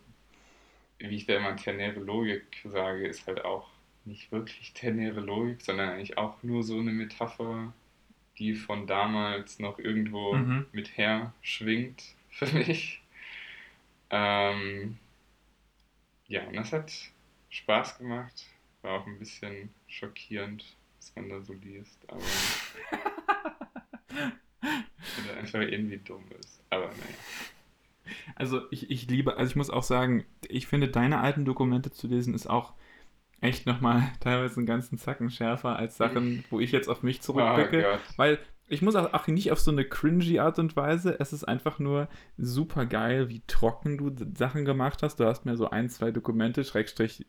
[SPEAKER 2] wie ich da immer ternäre Logik sage, ist halt auch nicht wirklich ternäre Logik, sondern eigentlich auch nur so eine Metapher, die von damals noch irgendwo
[SPEAKER 1] Mhm.
[SPEAKER 2] mit her schwingt für mich. Ähm, ja, und das hat Spaß gemacht. War auch ein bisschen schockierend, was man da so liest, aber oder einfach irgendwie dumm ist. Aber naja.
[SPEAKER 1] Also ich, ich liebe, also ich muss auch sagen, ich finde deine alten Dokumente zu lesen ist auch echt nochmal teilweise einen ganzen Zacken schärfer als Sachen, wo ich jetzt auf mich
[SPEAKER 2] Oh
[SPEAKER 1] zurückblicke.
[SPEAKER 2] Gott.
[SPEAKER 1] Weil ich muss auch, auch nicht auf so eine cringy Art und Weise. Es ist einfach nur super geil, wie trocken du Sachen gemacht hast. Du hast mir so ein, zwei Dokumente, Schrägstrich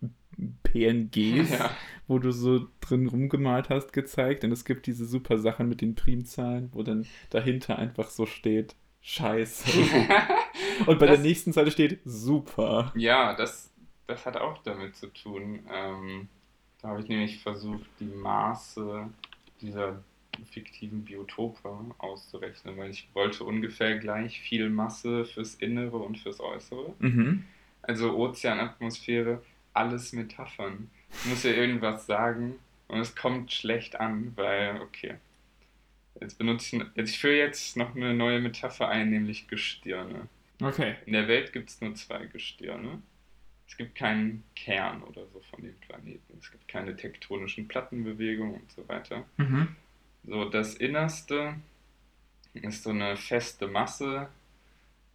[SPEAKER 1] PNGs,
[SPEAKER 2] Ja.
[SPEAKER 1] wo du so drin rumgemalt hast, gezeigt. Und es gibt diese super Sachen mit den Primzahlen, wo dann dahinter einfach so steht, Scheiße. Und bei
[SPEAKER 2] Das-
[SPEAKER 1] der nächsten Zeile steht, super.
[SPEAKER 2] Ja, das, das hat auch damit zu tun. Ähm, da habe ich nämlich versucht, die Maße dieser fiktiven Biotope auszurechnen, weil ich wollte ungefähr gleich viel Masse fürs Innere und fürs Äußere.
[SPEAKER 1] Mhm.
[SPEAKER 2] Also Ozeanatmosphäre, alles Metaphern. Ich muss ja irgendwas sagen und es kommt schlecht an, weil, okay. Jetzt benutze ich, jetzt, ich führe jetzt noch eine neue Metapher ein, nämlich Gestirne.
[SPEAKER 1] Okay.
[SPEAKER 2] In der Welt gibt es nur zwei Gestirne. Es gibt keinen Kern oder so von dem Planeten. Es gibt keine tektonischen Plattenbewegungen und so weiter.
[SPEAKER 1] Mhm.
[SPEAKER 2] So, das Innerste ist so eine feste Masse,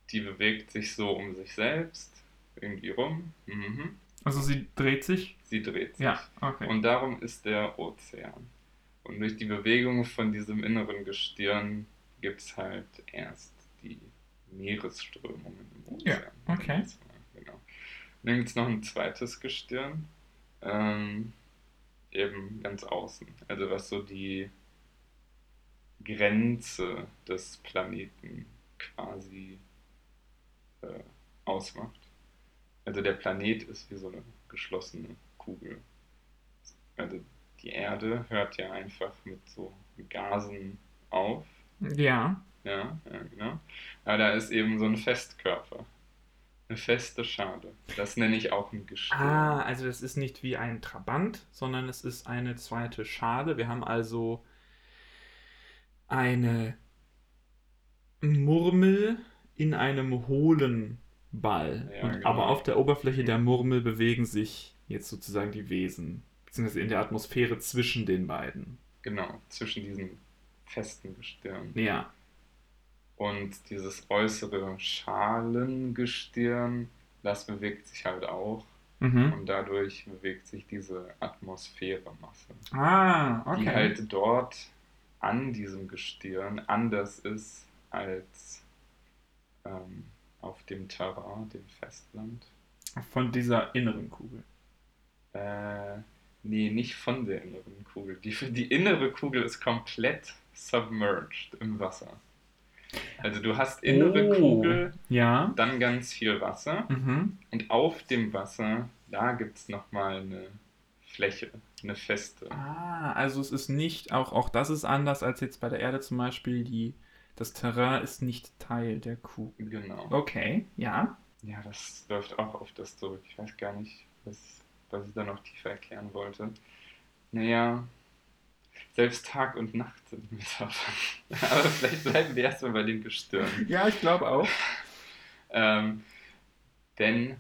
[SPEAKER 2] die bewegt sich so um sich selbst, irgendwie rum. Mhm.
[SPEAKER 1] Also sie dreht sich?
[SPEAKER 2] Sie dreht sich.
[SPEAKER 1] Ja, okay.
[SPEAKER 2] Und darum ist der Ozean. Und durch die Bewegung von diesem inneren Gestirn gibt es halt erst die Meeresströmungen im Ozean.
[SPEAKER 1] Ja, okay.
[SPEAKER 2] Dann gibt es noch ein zweites Gestirn, ähm, eben ganz außen. Also was so die Grenze des Planeten quasi äh, ausmacht. Also der Planet ist wie so eine geschlossene Kugel. Also die Erde hört ja einfach mit so Gasen auf.
[SPEAKER 1] ja.
[SPEAKER 2] Ja, ja, genau. Aber da ist eben so ein Festkörper. Eine feste Schale. Das nenne ich auch ein Gestirn.
[SPEAKER 1] Ah, also das ist nicht wie ein Trabant, sondern es ist eine zweite Schale. Wir haben also eine Murmel in einem hohlen Ball.
[SPEAKER 2] Ja, genau.
[SPEAKER 1] Aber auf der Oberfläche der Murmel bewegen sich jetzt sozusagen die Wesen, beziehungsweise in der Atmosphäre zwischen den beiden.
[SPEAKER 2] Genau, zwischen diesen festen Gestirn.
[SPEAKER 1] Ja.
[SPEAKER 2] Und dieses äußere Schalengestirn, das bewegt sich halt auch.
[SPEAKER 1] Mhm.
[SPEAKER 2] Und dadurch bewegt sich diese Atmosphäremasse,
[SPEAKER 1] Ah, okay.
[SPEAKER 2] die halt dort an diesem Gestirn anders ist als ähm, auf dem Terrain, dem Festland.
[SPEAKER 1] Von dieser inneren Kugel.
[SPEAKER 2] Äh, nee, nicht von der inneren Kugel. Die, die innere Kugel ist komplett submerged im Wasser. Also du hast innere
[SPEAKER 1] Oh.
[SPEAKER 2] Kugel,
[SPEAKER 1] Ja.
[SPEAKER 2] dann ganz viel Wasser
[SPEAKER 1] Mhm.
[SPEAKER 2] und auf dem Wasser, da gibt es nochmal eine Fläche, eine feste.
[SPEAKER 1] Ah, also es ist nicht, auch, auch das ist anders als jetzt bei der Erde zum Beispiel, die, das Terrain ist nicht Teil der Kugel.
[SPEAKER 2] Genau.
[SPEAKER 1] Okay, ja.
[SPEAKER 2] Ja, das läuft auch auf das zurück. Ich weiß gar nicht, was, was ich da noch tiefer erklären wollte. Naja, selbst Tag und Nacht sind Metaphern. Aber vielleicht bleiben wir erstmal bei den Gestirnen.
[SPEAKER 1] Ja, ich glaube auch.
[SPEAKER 2] Ähm, denn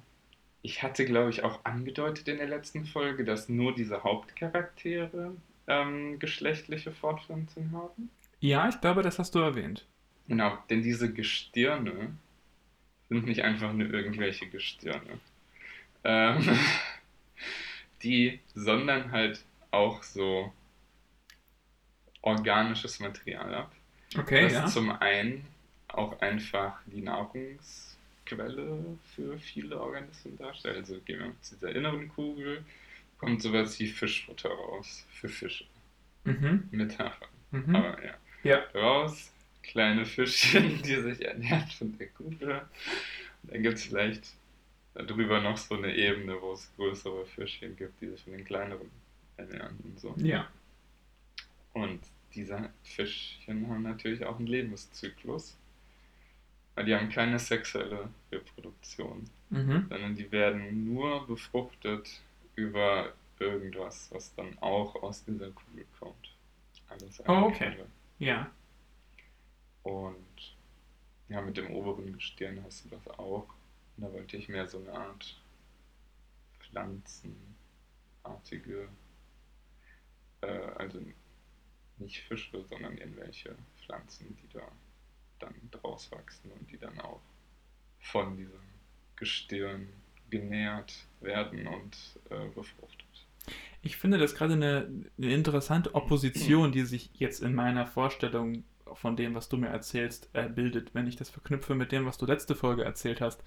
[SPEAKER 2] ich hatte, glaube ich, auch angedeutet in der letzten Folge, dass nur diese Hauptcharaktere ähm, geschlechtliche Fortpflanzung haben.
[SPEAKER 1] Ja, ich glaube, das hast du erwähnt.
[SPEAKER 2] Genau, denn diese Gestirne sind nicht einfach nur irgendwelche Gestirne. Ähm, die sondern halt auch so organisches Material ab.
[SPEAKER 1] Okay,
[SPEAKER 2] das
[SPEAKER 1] ja.
[SPEAKER 2] zum einen auch einfach die Nahrungsquelle für viele Organismen darstellt. Also gehen wir zu dieser inneren Kugel, kommt sowas wie Fischfutter raus für Fische.
[SPEAKER 1] Mhm.
[SPEAKER 2] Metapher.
[SPEAKER 1] Mhm.
[SPEAKER 2] Aber ja.
[SPEAKER 1] Ja.
[SPEAKER 2] Raus, kleine Fischchen, die sich ernähren von der Kugel. Und dann gibt es vielleicht darüber noch so eine Ebene, wo es größere Fischchen gibt, die sich von den kleineren ernähren und so.
[SPEAKER 1] Ja.
[SPEAKER 2] Und diese Fischchen haben natürlich auch einen Lebenszyklus. Weil die haben keine sexuelle Reproduktion,
[SPEAKER 1] Mhm.
[SPEAKER 2] sondern die werden nur befruchtet über irgendwas, was dann auch aus dieser Kugel kommt. Alles
[SPEAKER 1] Oh, okay.
[SPEAKER 2] andere.
[SPEAKER 1] Ja.
[SPEAKER 2] Und ja, mit dem oberen Gestirn hast du das auch. Und da wollte ich mehr so eine Art pflanzenartige, äh, also nicht Fische, sondern irgendwelche Pflanzen, die da dann draus wachsen und die dann auch von diesem Gestirn genährt werden und äh, befruchtet.
[SPEAKER 1] Ich finde das gerade eine, eine interessante Opposition, die sich jetzt in meiner Vorstellung von dem, was du mir erzählst, äh, bildet, wenn ich das verknüpfe mit dem, was du letzte Folge erzählt hast.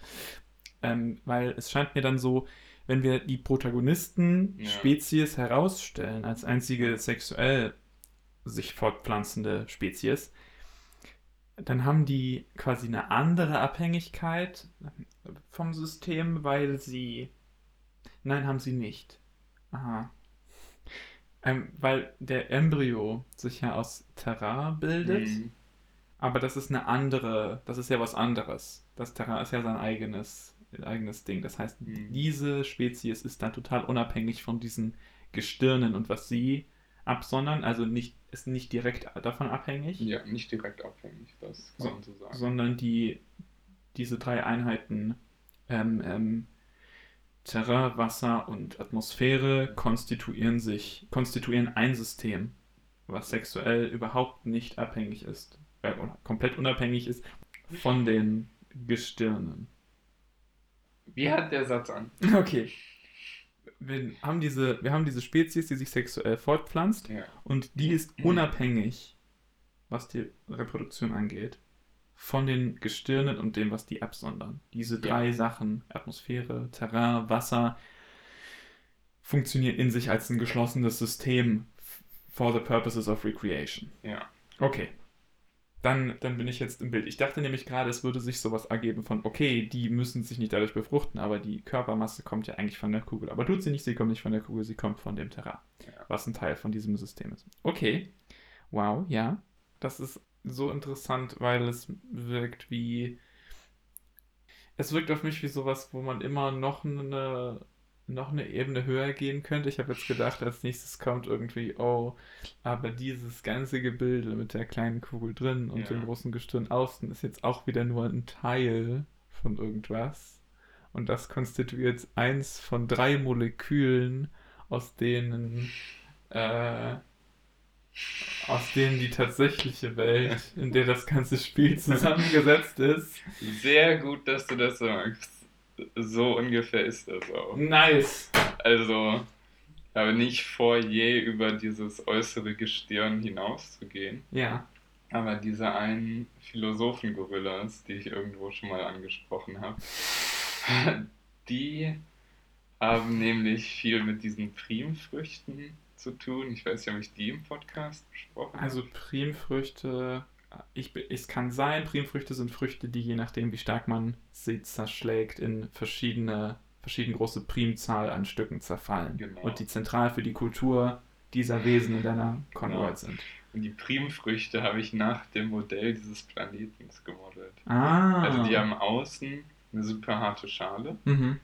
[SPEAKER 1] Ähm, weil es scheint mir dann so, wenn wir die Protagonisten
[SPEAKER 2] Ja.
[SPEAKER 1] Spezies herausstellen, als einzige sexuell sich fortpflanzende Spezies, dann haben die quasi eine andere Abhängigkeit vom System, weil sie. Nein, haben sie nicht. Aha. Ähm, weil der Embryo sich ja aus Terrain bildet,
[SPEAKER 2] Mhm.
[SPEAKER 1] aber das ist eine andere, das ist ja was anderes. Das Terrain ist ja sein eigenes, eigenes Ding. Das heißt,
[SPEAKER 2] Mhm.
[SPEAKER 1] diese Spezies ist dann total unabhängig von diesen Gestirnen und was sie absondern, also nicht, ist nicht direkt davon abhängig,
[SPEAKER 2] Ja, nicht direkt abhängig, das kann man so sagen.
[SPEAKER 1] sondern die, diese drei Einheiten ähm, ähm, Terrain, Wasser und Atmosphäre konstituieren sich, konstituieren ein System, was sexuell überhaupt nicht abhängig ist, äh, oder komplett unabhängig ist von den Gestirnen.
[SPEAKER 2] Wie hat der Satz an?
[SPEAKER 1] Okay. Wir haben, diese, wir haben diese Spezies, die sich sexuell fortpflanzt
[SPEAKER 2] Ja.
[SPEAKER 1] und die ist unabhängig, was die Reproduktion angeht, von den Gestirnen und dem, was die absondern. Diese drei
[SPEAKER 2] Ja.
[SPEAKER 1] Sachen, Atmosphäre, Terrain, Wasser, funktionieren in sich als ein geschlossenes System for the purposes of recreation.
[SPEAKER 2] Ja.
[SPEAKER 1] Okay. Dann, dann bin ich jetzt im Bild. Ich dachte nämlich gerade, es würde sich sowas ergeben von, okay, die müssen sich nicht dadurch befruchten, aber die Körpermasse kommt ja eigentlich von der Kugel. Aber tut sie nicht, sie kommt nicht von der Kugel, sie kommt von dem Terrain, was ein Teil von diesem System ist. Okay. Wow, ja. Das ist so interessant, weil es wirkt wie. Es wirkt auf mich wie sowas, wo man immer noch eine, noch eine Ebene höher gehen könnte. Ich habe jetzt gedacht, als nächstes kommt irgendwie, oh, aber dieses ganze Gebilde mit der kleinen Kugel drin und
[SPEAKER 2] Ja.
[SPEAKER 1] dem großen Gestirn außen ist jetzt auch wieder nur ein Teil von irgendwas. Und das konstituiert eins von drei Molekülen, aus denen, äh, aus denen die tatsächliche Welt, in der das ganze Spiel zusammengesetzt ist.
[SPEAKER 2] Sehr gut, dass du das sagst. So ungefähr ist das auch.
[SPEAKER 1] Nice.
[SPEAKER 2] Also, aber nicht vor, je über dieses äußere Gestirn hinauszugehen.
[SPEAKER 1] Ja.
[SPEAKER 2] Aber diese einen Philosophen-Gorillas, die ich irgendwo schon mal angesprochen habe, die haben nämlich viel mit diesen Primfrüchten zu tun. Ich weiß nicht, ob ich die im Podcast besprochen habe.
[SPEAKER 1] Also Primfrüchte, ich, es kann sein, Primfrüchte sind Früchte, die je nachdem, wie stark man sie zerschlägt, in verschiedene verschieden große Primzahl an Stücken zerfallen.
[SPEAKER 2] Genau.
[SPEAKER 1] Und die zentral für die Kultur dieser Wesen in deiner Conworld
[SPEAKER 2] Genau.
[SPEAKER 1] sind.
[SPEAKER 2] Und die Primfrüchte habe ich nach dem Modell dieses Planetens gemodelt.
[SPEAKER 1] Ah.
[SPEAKER 2] Also die haben außen eine super harte Schale
[SPEAKER 1] Mhm.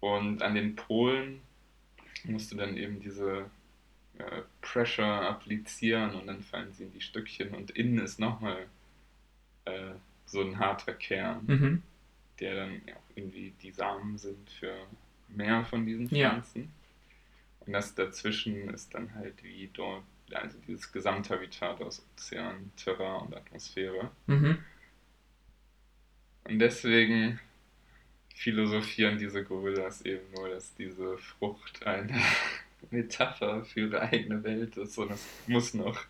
[SPEAKER 2] und an den Polen musst du dann eben diese äh, Pressure applizieren und dann fallen sie in die Stückchen und innen ist nochmal äh, so ein harter Kern,
[SPEAKER 1] Mhm.
[SPEAKER 2] der dann ja auch irgendwie die Samen sind für mehr von diesen
[SPEAKER 1] Ja.
[SPEAKER 2] Pflanzen. Und das dazwischen ist dann halt wie dort, also dieses Gesamthabitat aus Ozean, Terrain und Atmosphäre.
[SPEAKER 1] Mhm.
[SPEAKER 2] Und deswegen philosophieren diese Gorillas eben nur, dass diese Frucht eine Metapher für ihre eigene Welt ist und es muss noch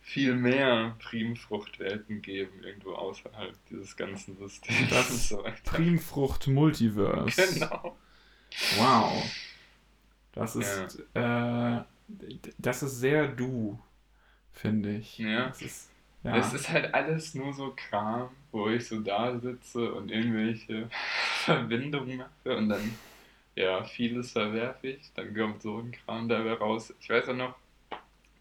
[SPEAKER 2] viel mehr Primfruchtwelten geben, irgendwo außerhalb dieses ganzen Systems
[SPEAKER 1] Das
[SPEAKER 2] und so weiter.
[SPEAKER 1] Primfrucht Multiverse.
[SPEAKER 2] Genau.
[SPEAKER 1] Wow. Das ist, äh, das ist sehr du, finde ich.
[SPEAKER 2] Ja.
[SPEAKER 1] Das ist, ja.
[SPEAKER 2] Es ist halt alles nur so Kram, wo ich so da sitze und irgendwelche Verbindungen mache und dann, ja, vieles verwerfe ich, dann kommt so ein Kram dabei raus. Ich weiß auch noch,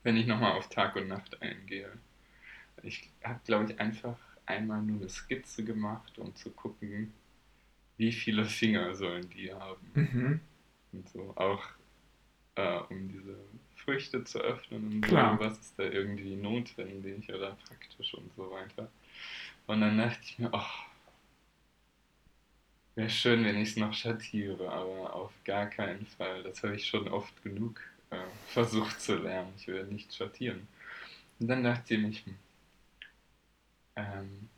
[SPEAKER 2] wenn ich nochmal auf Tag und Nacht eingehe. Ich habe, glaube ich, einfach einmal nur eine Skizze gemacht, um zu gucken, wie viele Finger sollen die haben.
[SPEAKER 1] mhm.
[SPEAKER 2] Und so auch, äh, um diese Früchte zu öffnen und
[SPEAKER 1] Klar.
[SPEAKER 2] so, was ist da irgendwie notwendig oder praktisch und so weiter. Und dann dachte ich mir, ach, wäre schön, wenn ich es noch schattiere, aber auf gar keinen Fall. Das habe ich schon oft genug äh, versucht zu lernen. Ich will nicht schattieren. Und dann dachte ich mir, hm, ähm,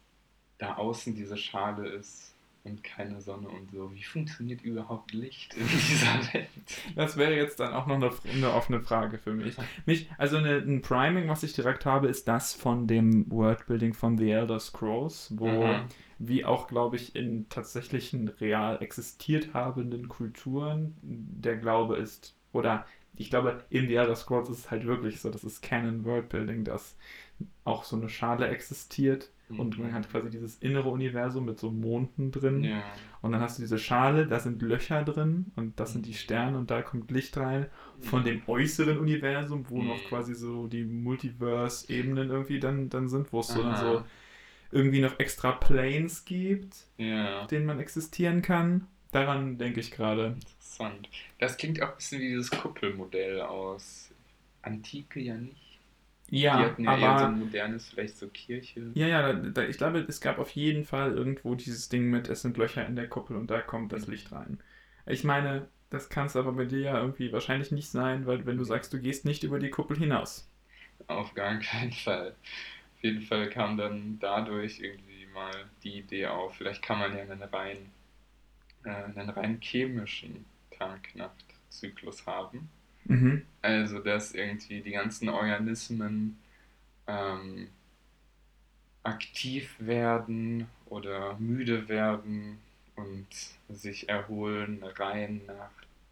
[SPEAKER 2] da außen diese Schale ist und keine Sonne und so, wie funktioniert überhaupt Licht in dieser Welt?
[SPEAKER 1] Das wäre jetzt dann auch noch eine, eine offene Frage für mich. mich also eine, ein Priming, was ich direkt habe, ist das von dem Worldbuilding von The Elder Scrolls, wo,
[SPEAKER 2] Mhm.
[SPEAKER 1] Wie auch, glaube ich, in tatsächlichen real existiert habenden Kulturen der Glaube ist, oder ich glaube, in The Elder Scrolls ist es halt wirklich so, das ist Canon Worldbuilding, dass auch so eine Schale existiert und man hat quasi dieses innere Universum mit so Monden drin.
[SPEAKER 2] Ja.
[SPEAKER 1] Und dann hast du diese Schale, da sind Löcher drin und das sind die Sterne und da kommt Licht rein. Von dem äußeren Universum, wo
[SPEAKER 2] Mhm.
[SPEAKER 1] noch quasi so die Multiverse-Ebenen irgendwie dann, dann sind, wo es so, dann so irgendwie noch extra Planes gibt,
[SPEAKER 2] Ja,
[SPEAKER 1] auf denen man existieren kann. Daran denke ich gerade.
[SPEAKER 2] interessant. Das klingt auch ein bisschen wie dieses Kuppelmodell aus Antike ja nicht. Die
[SPEAKER 1] Ja,
[SPEAKER 2] hatten ja eher so
[SPEAKER 1] aber
[SPEAKER 2] ein modernes, vielleicht so Kirche.
[SPEAKER 1] ja, ja, da, da, ich glaube, es gab auf jeden Fall irgendwo dieses Ding mit, es sind Löcher in der Kuppel und da kommt das Licht rein. Ich meine, das kann es aber bei dir ja irgendwie wahrscheinlich nicht sein, weil wenn du sagst, du gehst nicht über die Kuppel hinaus.
[SPEAKER 2] Auf gar keinen Fall. Jeden Fall kam dann dadurch irgendwie mal die Idee auf, vielleicht kann man ja einen rein, äh, einen rein chemischen Tag-Nacht-Zyklus haben.
[SPEAKER 1] Mhm.
[SPEAKER 2] Also, dass irgendwie die ganzen Organismen ähm, aktiv werden oder müde werden und sich erholen rein nach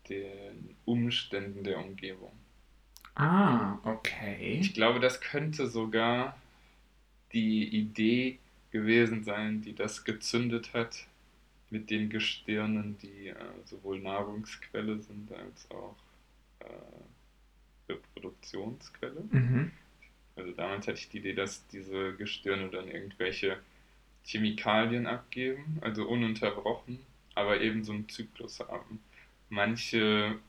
[SPEAKER 2] den Umständen der Umgebung.
[SPEAKER 1] Ah, okay.
[SPEAKER 2] Ich glaube, das könnte sogar die Idee gewesen sein, die das gezündet hat mit den Gestirnen, die äh, sowohl Nahrungsquelle sind als auch äh, Reproduktionsquelle.
[SPEAKER 1] Mhm.
[SPEAKER 2] Also damals hatte ich die Idee, dass diese Gestirne dann irgendwelche Chemikalien abgeben, also ununterbrochen, aber eben so einen Zyklus haben. Manche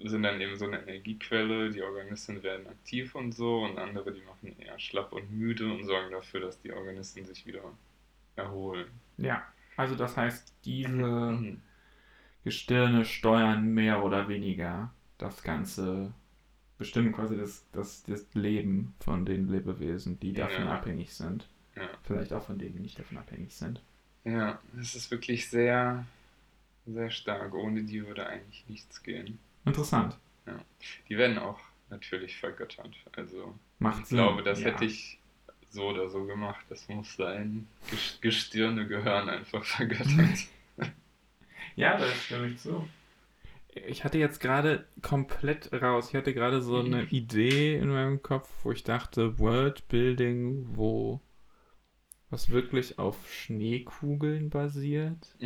[SPEAKER 2] sind dann eben so eine Energiequelle, die Organismen werden aktiv und so, und andere, die machen eher schlapp und müde und sorgen dafür, dass die Organismen sich wieder erholen.
[SPEAKER 1] Ja, also das heißt, diese
[SPEAKER 2] Mhm.
[SPEAKER 1] Gestirne steuern mehr oder weniger das Ganze, bestimmen quasi das, das, das Leben von den Lebewesen, die davon
[SPEAKER 2] Ja.
[SPEAKER 1] abhängig sind.
[SPEAKER 2] Ja.
[SPEAKER 1] Vielleicht auch von denen, die nicht davon abhängig sind.
[SPEAKER 2] Ja, es ist wirklich sehr, sehr stark. Ohne die würde eigentlich nichts gehen.
[SPEAKER 1] Interessant.
[SPEAKER 2] Die werden auch natürlich vergöttert. Also
[SPEAKER 1] Macht
[SPEAKER 2] ich
[SPEAKER 1] Sinn.
[SPEAKER 2] glaube, das
[SPEAKER 1] ja.
[SPEAKER 2] hätte ich so oder so gemacht. Das muss sein. Ges- Gestirne gehören einfach vergöttert.
[SPEAKER 1] Ja, da stimme ich zu. Ich hatte jetzt gerade komplett raus. Ich hatte gerade so eine Idee in meinem Kopf, wo ich dachte, Worldbuilding, wo was wirklich auf Schneekugeln basiert.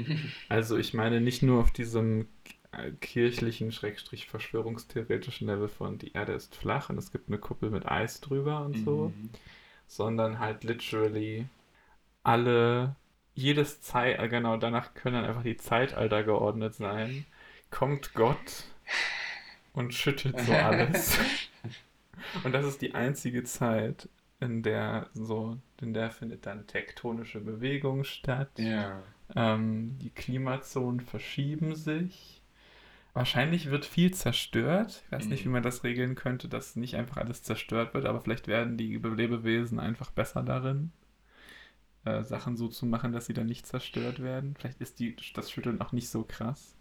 [SPEAKER 1] Also ich meine nicht nur auf diesem kirchlichen, schrägstrich verschwörungstheoretischen Level von die Erde ist flach und es gibt eine Kuppel mit Eis drüber und so,
[SPEAKER 2] Mhm.
[SPEAKER 1] sondern halt literally alle, jedes Zeit, äh, genau, danach können dann einfach die Zeitalter geordnet sein. Kommt Gott und schüttelt so alles. Und das ist die einzige Zeit, in der so, in der findet dann tektonische Bewegung statt.
[SPEAKER 2] Ja.
[SPEAKER 1] Ähm, die Klimazonen verschieben sich. Wahrscheinlich wird viel zerstört. Ich weiß nicht, wie
[SPEAKER 2] Mhm.
[SPEAKER 1] man das regeln könnte, dass nicht einfach alles zerstört wird, aber vielleicht werden die Lebewesen einfach besser darin, äh, Sachen so zu machen, dass sie dann nicht zerstört werden. Vielleicht ist die, das Schütteln auch nicht so krass.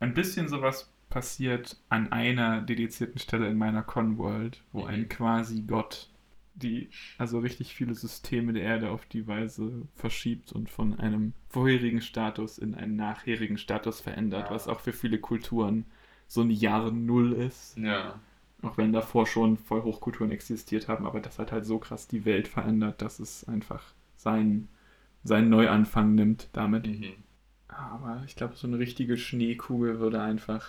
[SPEAKER 1] Ein bisschen sowas passiert an einer dedizierten Stelle in meiner Con-World, wo
[SPEAKER 2] Mhm.
[SPEAKER 1] ein quasi Gott die, also richtig viele Systeme der Erde auf die Weise verschiebt und von einem vorherigen Status in einen nachherigen Status verändert,
[SPEAKER 2] Ja.
[SPEAKER 1] was auch für viele Kulturen so ein Jahr Null ist.
[SPEAKER 2] Ja.
[SPEAKER 1] Auch wenn davor schon voll Hochkulturen existiert haben, aber das hat halt so krass die Welt verändert, dass es einfach seinen, seinen Neuanfang nimmt damit.
[SPEAKER 2] Mhm.
[SPEAKER 1] Aber ich glaube, so eine richtige Schneekugel würde einfach,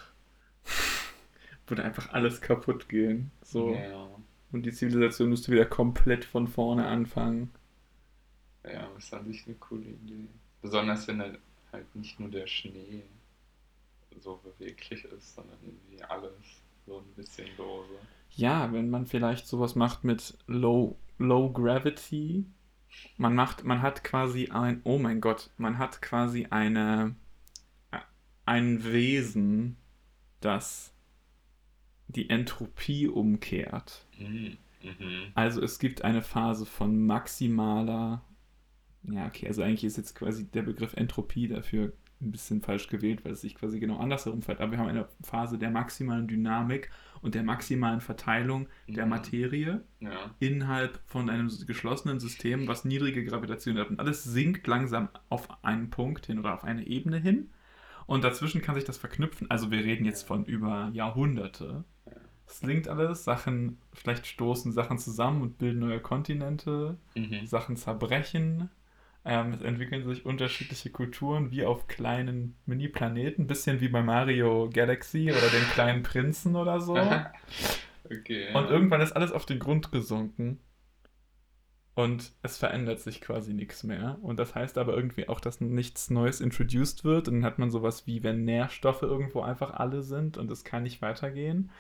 [SPEAKER 1] würde einfach alles kaputt gehen. So.
[SPEAKER 2] Ja.
[SPEAKER 1] Und die Zivilisation müsste wieder komplett von vorne anfangen.
[SPEAKER 2] Ja, das ist an sich eine coole Idee. Besonders wenn halt, halt nicht nur der Schnee so beweglich ist, sondern irgendwie alles so ein bisschen lose.
[SPEAKER 1] Ja, wenn man vielleicht sowas macht mit Low, Low Gravity. Man macht, man hat quasi ein, oh mein Gott, man hat quasi eine, ein Wesen, das die Entropie umkehrt.
[SPEAKER 2] Mhm. Mhm.
[SPEAKER 1] Also es gibt eine Phase von maximaler, ja, okay, also eigentlich ist jetzt quasi der Begriff Entropie dafür ein bisschen falsch gewählt, weil es sich quasi genau andersherum fällt. Aber wir haben eine Phase der maximalen Dynamik und der maximalen Verteilung der
[SPEAKER 2] Mhm.
[SPEAKER 1] Materie
[SPEAKER 2] Ja.
[SPEAKER 1] innerhalb von einem geschlossenen System, was niedrige Gravitation hat. Und alles sinkt langsam auf einen Punkt hin oder auf eine Ebene hin. Und dazwischen kann sich das verknüpfen. Also wir reden jetzt von über Jahrhunderte.
[SPEAKER 2] Ja.
[SPEAKER 1] Es sinkt alles, Sachen, vielleicht stoßen Sachen zusammen und bilden neue Kontinente,
[SPEAKER 2] Mhm.
[SPEAKER 1] Sachen zerbrechen. Ähm, es entwickeln sich unterschiedliche Kulturen, wie auf kleinen Mini-Planeten, bisschen wie bei Mario Galaxy oder den kleinen Prinzen oder so.
[SPEAKER 2] okay.
[SPEAKER 1] Und
[SPEAKER 2] ja.
[SPEAKER 1] irgendwann ist alles auf den Grund gesunken. Und es verändert sich quasi nichts mehr. Und das heißt aber irgendwie auch, dass nichts Neues introduced wird. Und dann hat man sowas wie, wenn Nährstoffe irgendwo einfach alle sind und es kann nicht weitergehen.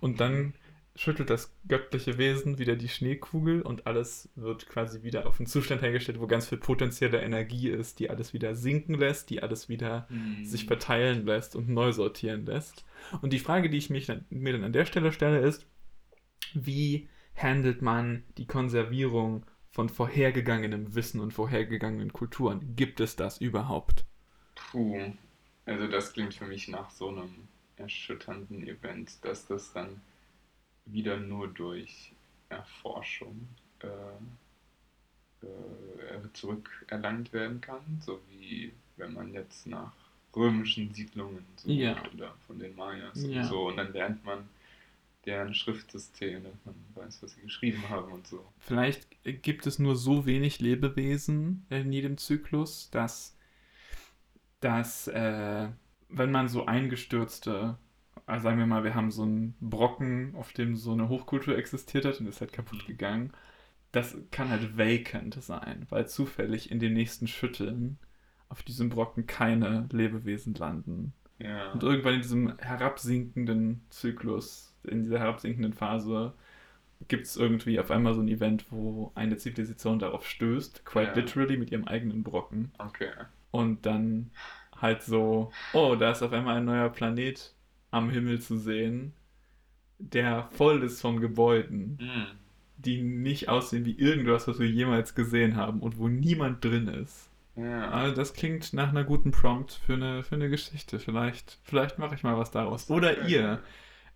[SPEAKER 1] Und dann schüttelt das göttliche Wesen wieder die Schneekugel und alles wird quasi wieder auf einen Zustand hergestellt, wo ganz viel potenzielle Energie ist, die alles wieder sinken lässt, die alles wieder
[SPEAKER 2] Mhm.
[SPEAKER 1] sich verteilen lässt und neu sortieren lässt. Und die Frage, die ich mich dann, mir dann an der Stelle stelle, ist, wie handelt man die Konservierung von vorhergegangenem Wissen und vorhergegangenen Kulturen? Gibt es das überhaupt?
[SPEAKER 2] Puh, also das klingt für mich nach so einem erschütternden Event, dass das dann wieder nur durch Erforschung äh, äh, zurückerlangt werden kann, so wie wenn man jetzt nach römischen Siedlungen sucht
[SPEAKER 1] Ja.
[SPEAKER 2] oder von den Mayas
[SPEAKER 1] Ja.
[SPEAKER 2] und so und dann lernt man deren Schriftsystem, dass man weiß, was sie geschrieben haben und so.
[SPEAKER 1] Vielleicht gibt es nur so wenig Lebewesen in jedem Zyklus, dass, dass äh, wenn man so eingestürzte, also sagen wir mal, wir haben so einen Brocken, auf dem so eine Hochkultur existiert hat und ist halt kaputt
[SPEAKER 2] Mhm.
[SPEAKER 1] gegangen, das kann halt vacant sein, weil zufällig in den nächsten Schütteln auf diesem Brocken keine Lebewesen landen.
[SPEAKER 2] Ja.
[SPEAKER 1] Und irgendwann in diesem herabsinkenden Zyklus, in dieser herabsinkenden Phase, gibt es irgendwie auf einmal so ein Event, wo eine Zivilisation darauf stößt, quite
[SPEAKER 2] Ja.
[SPEAKER 1] literally mit ihrem eigenen Brocken.
[SPEAKER 2] Okay.
[SPEAKER 1] Und dann halt so, oh, da ist auf einmal ein neuer Planet am Himmel zu sehen, der voll ist von Gebäuden,
[SPEAKER 2] Mhm.
[SPEAKER 1] die nicht aussehen wie irgendwas, was wir jemals gesehen haben und wo niemand drin ist.
[SPEAKER 2] Ja.
[SPEAKER 1] Also das klingt nach einer guten Prompt für eine, für eine Geschichte. Vielleicht, vielleicht mache ich mal was daraus. Oder ihr.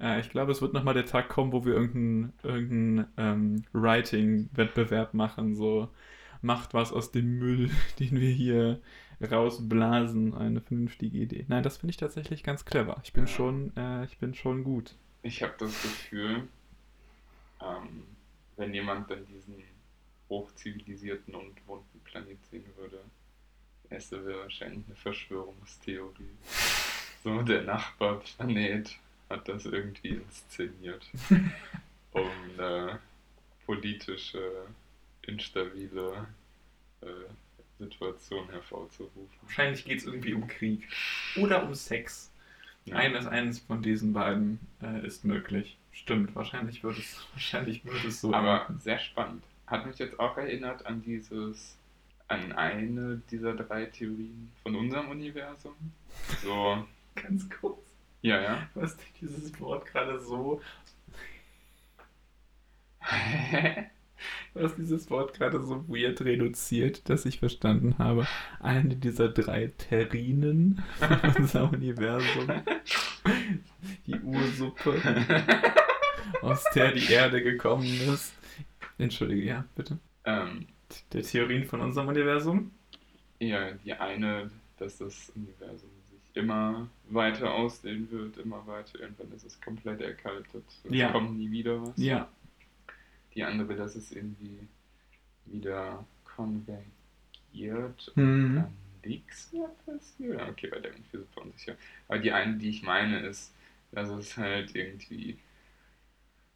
[SPEAKER 1] Äh, ich glaube, es wird nochmal der Tag kommen, wo wir irgendeinen irgendein, ähm, Writing-Wettbewerb machen. So, macht was aus dem Müll, den wir hier rausblasen. Eine vernünftige Idee. Nein, das finde ich tatsächlich ganz clever. Ich bin
[SPEAKER 2] Ja.
[SPEAKER 1] schon, äh, ich bin schon gut.
[SPEAKER 2] Ich habe das Gefühl, ähm, wenn jemand dann diesen hochzivilisierten und bunten Planet sehen würde. Erste wäre wahrscheinlich eine Verschwörungstheorie. So, der Nachbarplanet hat das irgendwie inszeniert, um eine politische, instabile äh, Situation hervorzurufen.
[SPEAKER 1] Wahrscheinlich geht es irgendwie um Krieg oder um Sex. Ja. Eines, eines von diesen beiden äh, ist möglich. Stimmt, wahrscheinlich wird es, wahrscheinlich wird es so.
[SPEAKER 2] Aber enden. sehr spannend. Hat mich jetzt auch erinnert an dieses, an eine dieser drei Theorien von unserem Universum. So.
[SPEAKER 1] Ganz kurz.
[SPEAKER 2] Ja, ja.
[SPEAKER 1] Was dieses Wort gerade so. Hast dieses Wort gerade so weird reduziert, dass ich verstanden habe. Eine dieser drei Terrinen von unserem Universum. Die Ursuppe, aus der die Erde gekommen ist. Entschuldige, ja, bitte.
[SPEAKER 2] Ähm,
[SPEAKER 1] der Theorien von unserem Universum?
[SPEAKER 2] Ja, die eine, dass das Universum sich immer weiter ausdehnen wird, immer weiter. Irgendwann ist es komplett erkaltet. Es
[SPEAKER 1] ja.
[SPEAKER 2] kommt nie wieder was.
[SPEAKER 1] Ja.
[SPEAKER 2] Die andere, dass es irgendwie wieder konvergiert
[SPEAKER 1] Mhm.
[SPEAKER 2] und dann nichts mehr passiert. Okay, bei der bin ich super unsicher. Aber die eine, die ich meine, ist, dass es halt irgendwie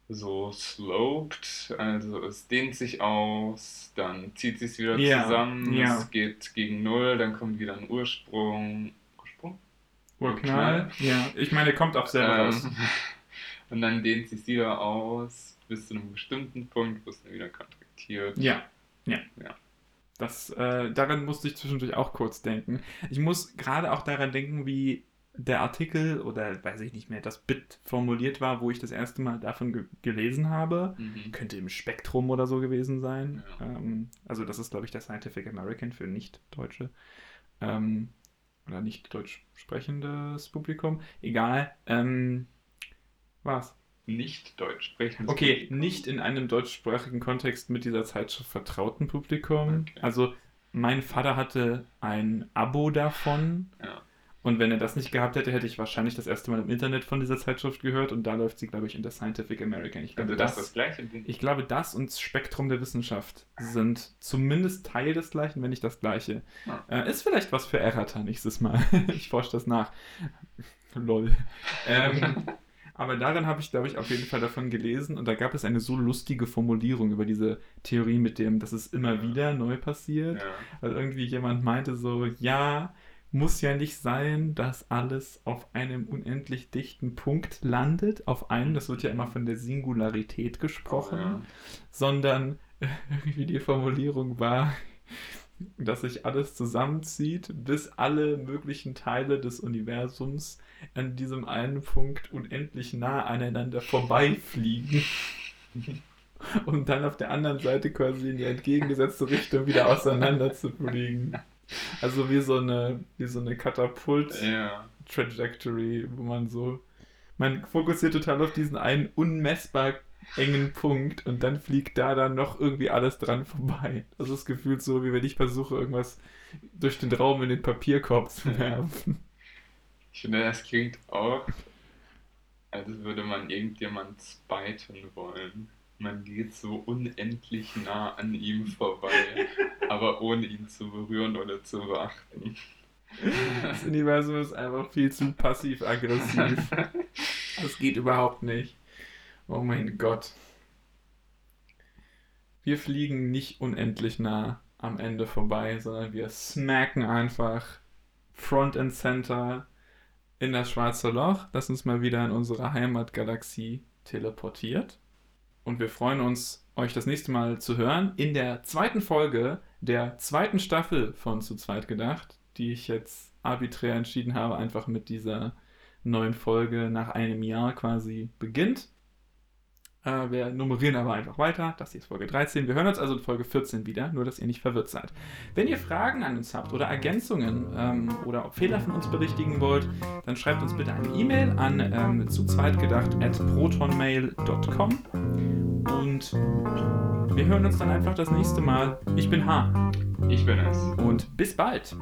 [SPEAKER 2] so sloped, also es dehnt sich aus, dann zieht sich wieder
[SPEAKER 1] Ja,
[SPEAKER 2] zusammen,
[SPEAKER 1] ja.
[SPEAKER 2] es geht gegen Null, dann kommt wieder ein. Ursprung?
[SPEAKER 1] Urknall? Ja, ich meine, kommt auch selber raus.
[SPEAKER 2] Ähm, und dann dehnt sich wieder aus bis zu einem bestimmten Punkt, wo es dann wieder kontraktiert.
[SPEAKER 1] Ja, ja.
[SPEAKER 2] Ja.
[SPEAKER 1] Das, äh, daran musste ich zwischendurch auch kurz denken. Ich muss gerade auch daran denken, wie der Artikel oder weiß ich nicht mehr, das Bit formuliert war, wo ich das erste Mal davon ge gelesen habe.
[SPEAKER 2] Mhm.
[SPEAKER 1] Könnte im Spektrum oder so gewesen sein.
[SPEAKER 2] Ja.
[SPEAKER 1] Ähm, also das ist, glaube ich, der Scientific American für Nicht-Deutsche. Ähm, oder nicht deutsch sprechendes Publikum. Egal. Ähm, was?
[SPEAKER 2] Nicht Deutsch sprechen.
[SPEAKER 1] Okay, nicht in einem deutschsprachigen Kontext mit dieser Zeitschrift vertrauten Publikum.
[SPEAKER 2] Okay.
[SPEAKER 1] Also mein Vater hatte ein Abo davon.
[SPEAKER 2] Ja.
[SPEAKER 1] Und wenn er das nicht gehabt hätte, hätte ich wahrscheinlich das erste Mal im Internet von dieser Zeitschrift gehört. Und da läuft sie, glaube ich, in der Scientific American. Ich glaube,
[SPEAKER 2] Also das
[SPEAKER 1] das,
[SPEAKER 2] das gleiche Ding.
[SPEAKER 1] ich glaube, das und das Spektrum der Wissenschaft sind zumindest Teil des Gleichen, wenn nicht das Gleiche.
[SPEAKER 2] Ja.
[SPEAKER 1] Äh, ist vielleicht was für Errata nächstes Mal. ich forsche das nach. Lol. Ähm, aber darin habe ich, glaube ich, auf jeden Fall davon gelesen und da gab es eine so lustige Formulierung über diese Theorie mit dem, dass es immer wieder neu passiert.
[SPEAKER 2] ja.
[SPEAKER 1] Weil irgendwie jemand meinte so, ja, muss ja nicht sein, dass alles auf einem unendlich dichten Punkt landet, auf einen, das wird ja immer von der Singularität gesprochen,
[SPEAKER 2] Ja.
[SPEAKER 1] sondern irgendwie die Formulierung war, dass sich alles zusammenzieht, bis alle möglichen Teile des Universums an diesem einen Punkt unendlich nah aneinander vorbeifliegen. Um dann auf der anderen Seite quasi in die entgegengesetzte Richtung wieder auseinander zu fliegen. Also wie so eine, wie so eine Katapult-Trajectory, wo man so, man fokussiert total auf diesen einen unmessbar engen Punkt und dann fliegt da dann noch irgendwie alles dran vorbei. Das ist gefühlt so, wie wenn ich versuche, irgendwas durch den Raum in den Papierkorb zu werfen.
[SPEAKER 2] Ich finde, das klingt auch, als würde man irgendjemand spiten wollen. Man geht so unendlich nah an ihm vorbei, aber ohne ihn zu berühren oder zu beachten.
[SPEAKER 1] Das Universum ist einfach viel zu passiv-aggressiv. Das geht überhaupt nicht. Oh mein Gott. Wir fliegen nicht unendlich nah am Ende vorbei, sondern wir smacken einfach Front and Center in das schwarze Loch, das uns mal wieder in unsere Heimatgalaxie teleportiert. Und wir freuen uns, euch das nächste Mal zu hören in der zweiten Folge der zweiten Staffel von Zu zweit gedacht, die ich jetzt arbiträr entschieden habe, einfach mit dieser neuen Folge nach einem Jahr quasi beginnt. Äh, wir nummerieren aber einfach weiter. Das hier ist Folge 13. Wir hören uns also in Folge 14 wieder, nur dass ihr nicht verwirrt seid. Wenn ihr Fragen an uns habt oder Ergänzungen ähm, oder Fehler von uns berichtigen wollt, dann schreibt uns bitte eine E-Mail an ähm, protonmail.com und wir hören uns dann einfach das nächste Mal. Ich bin H
[SPEAKER 2] Ich bin es.
[SPEAKER 1] und bis bald.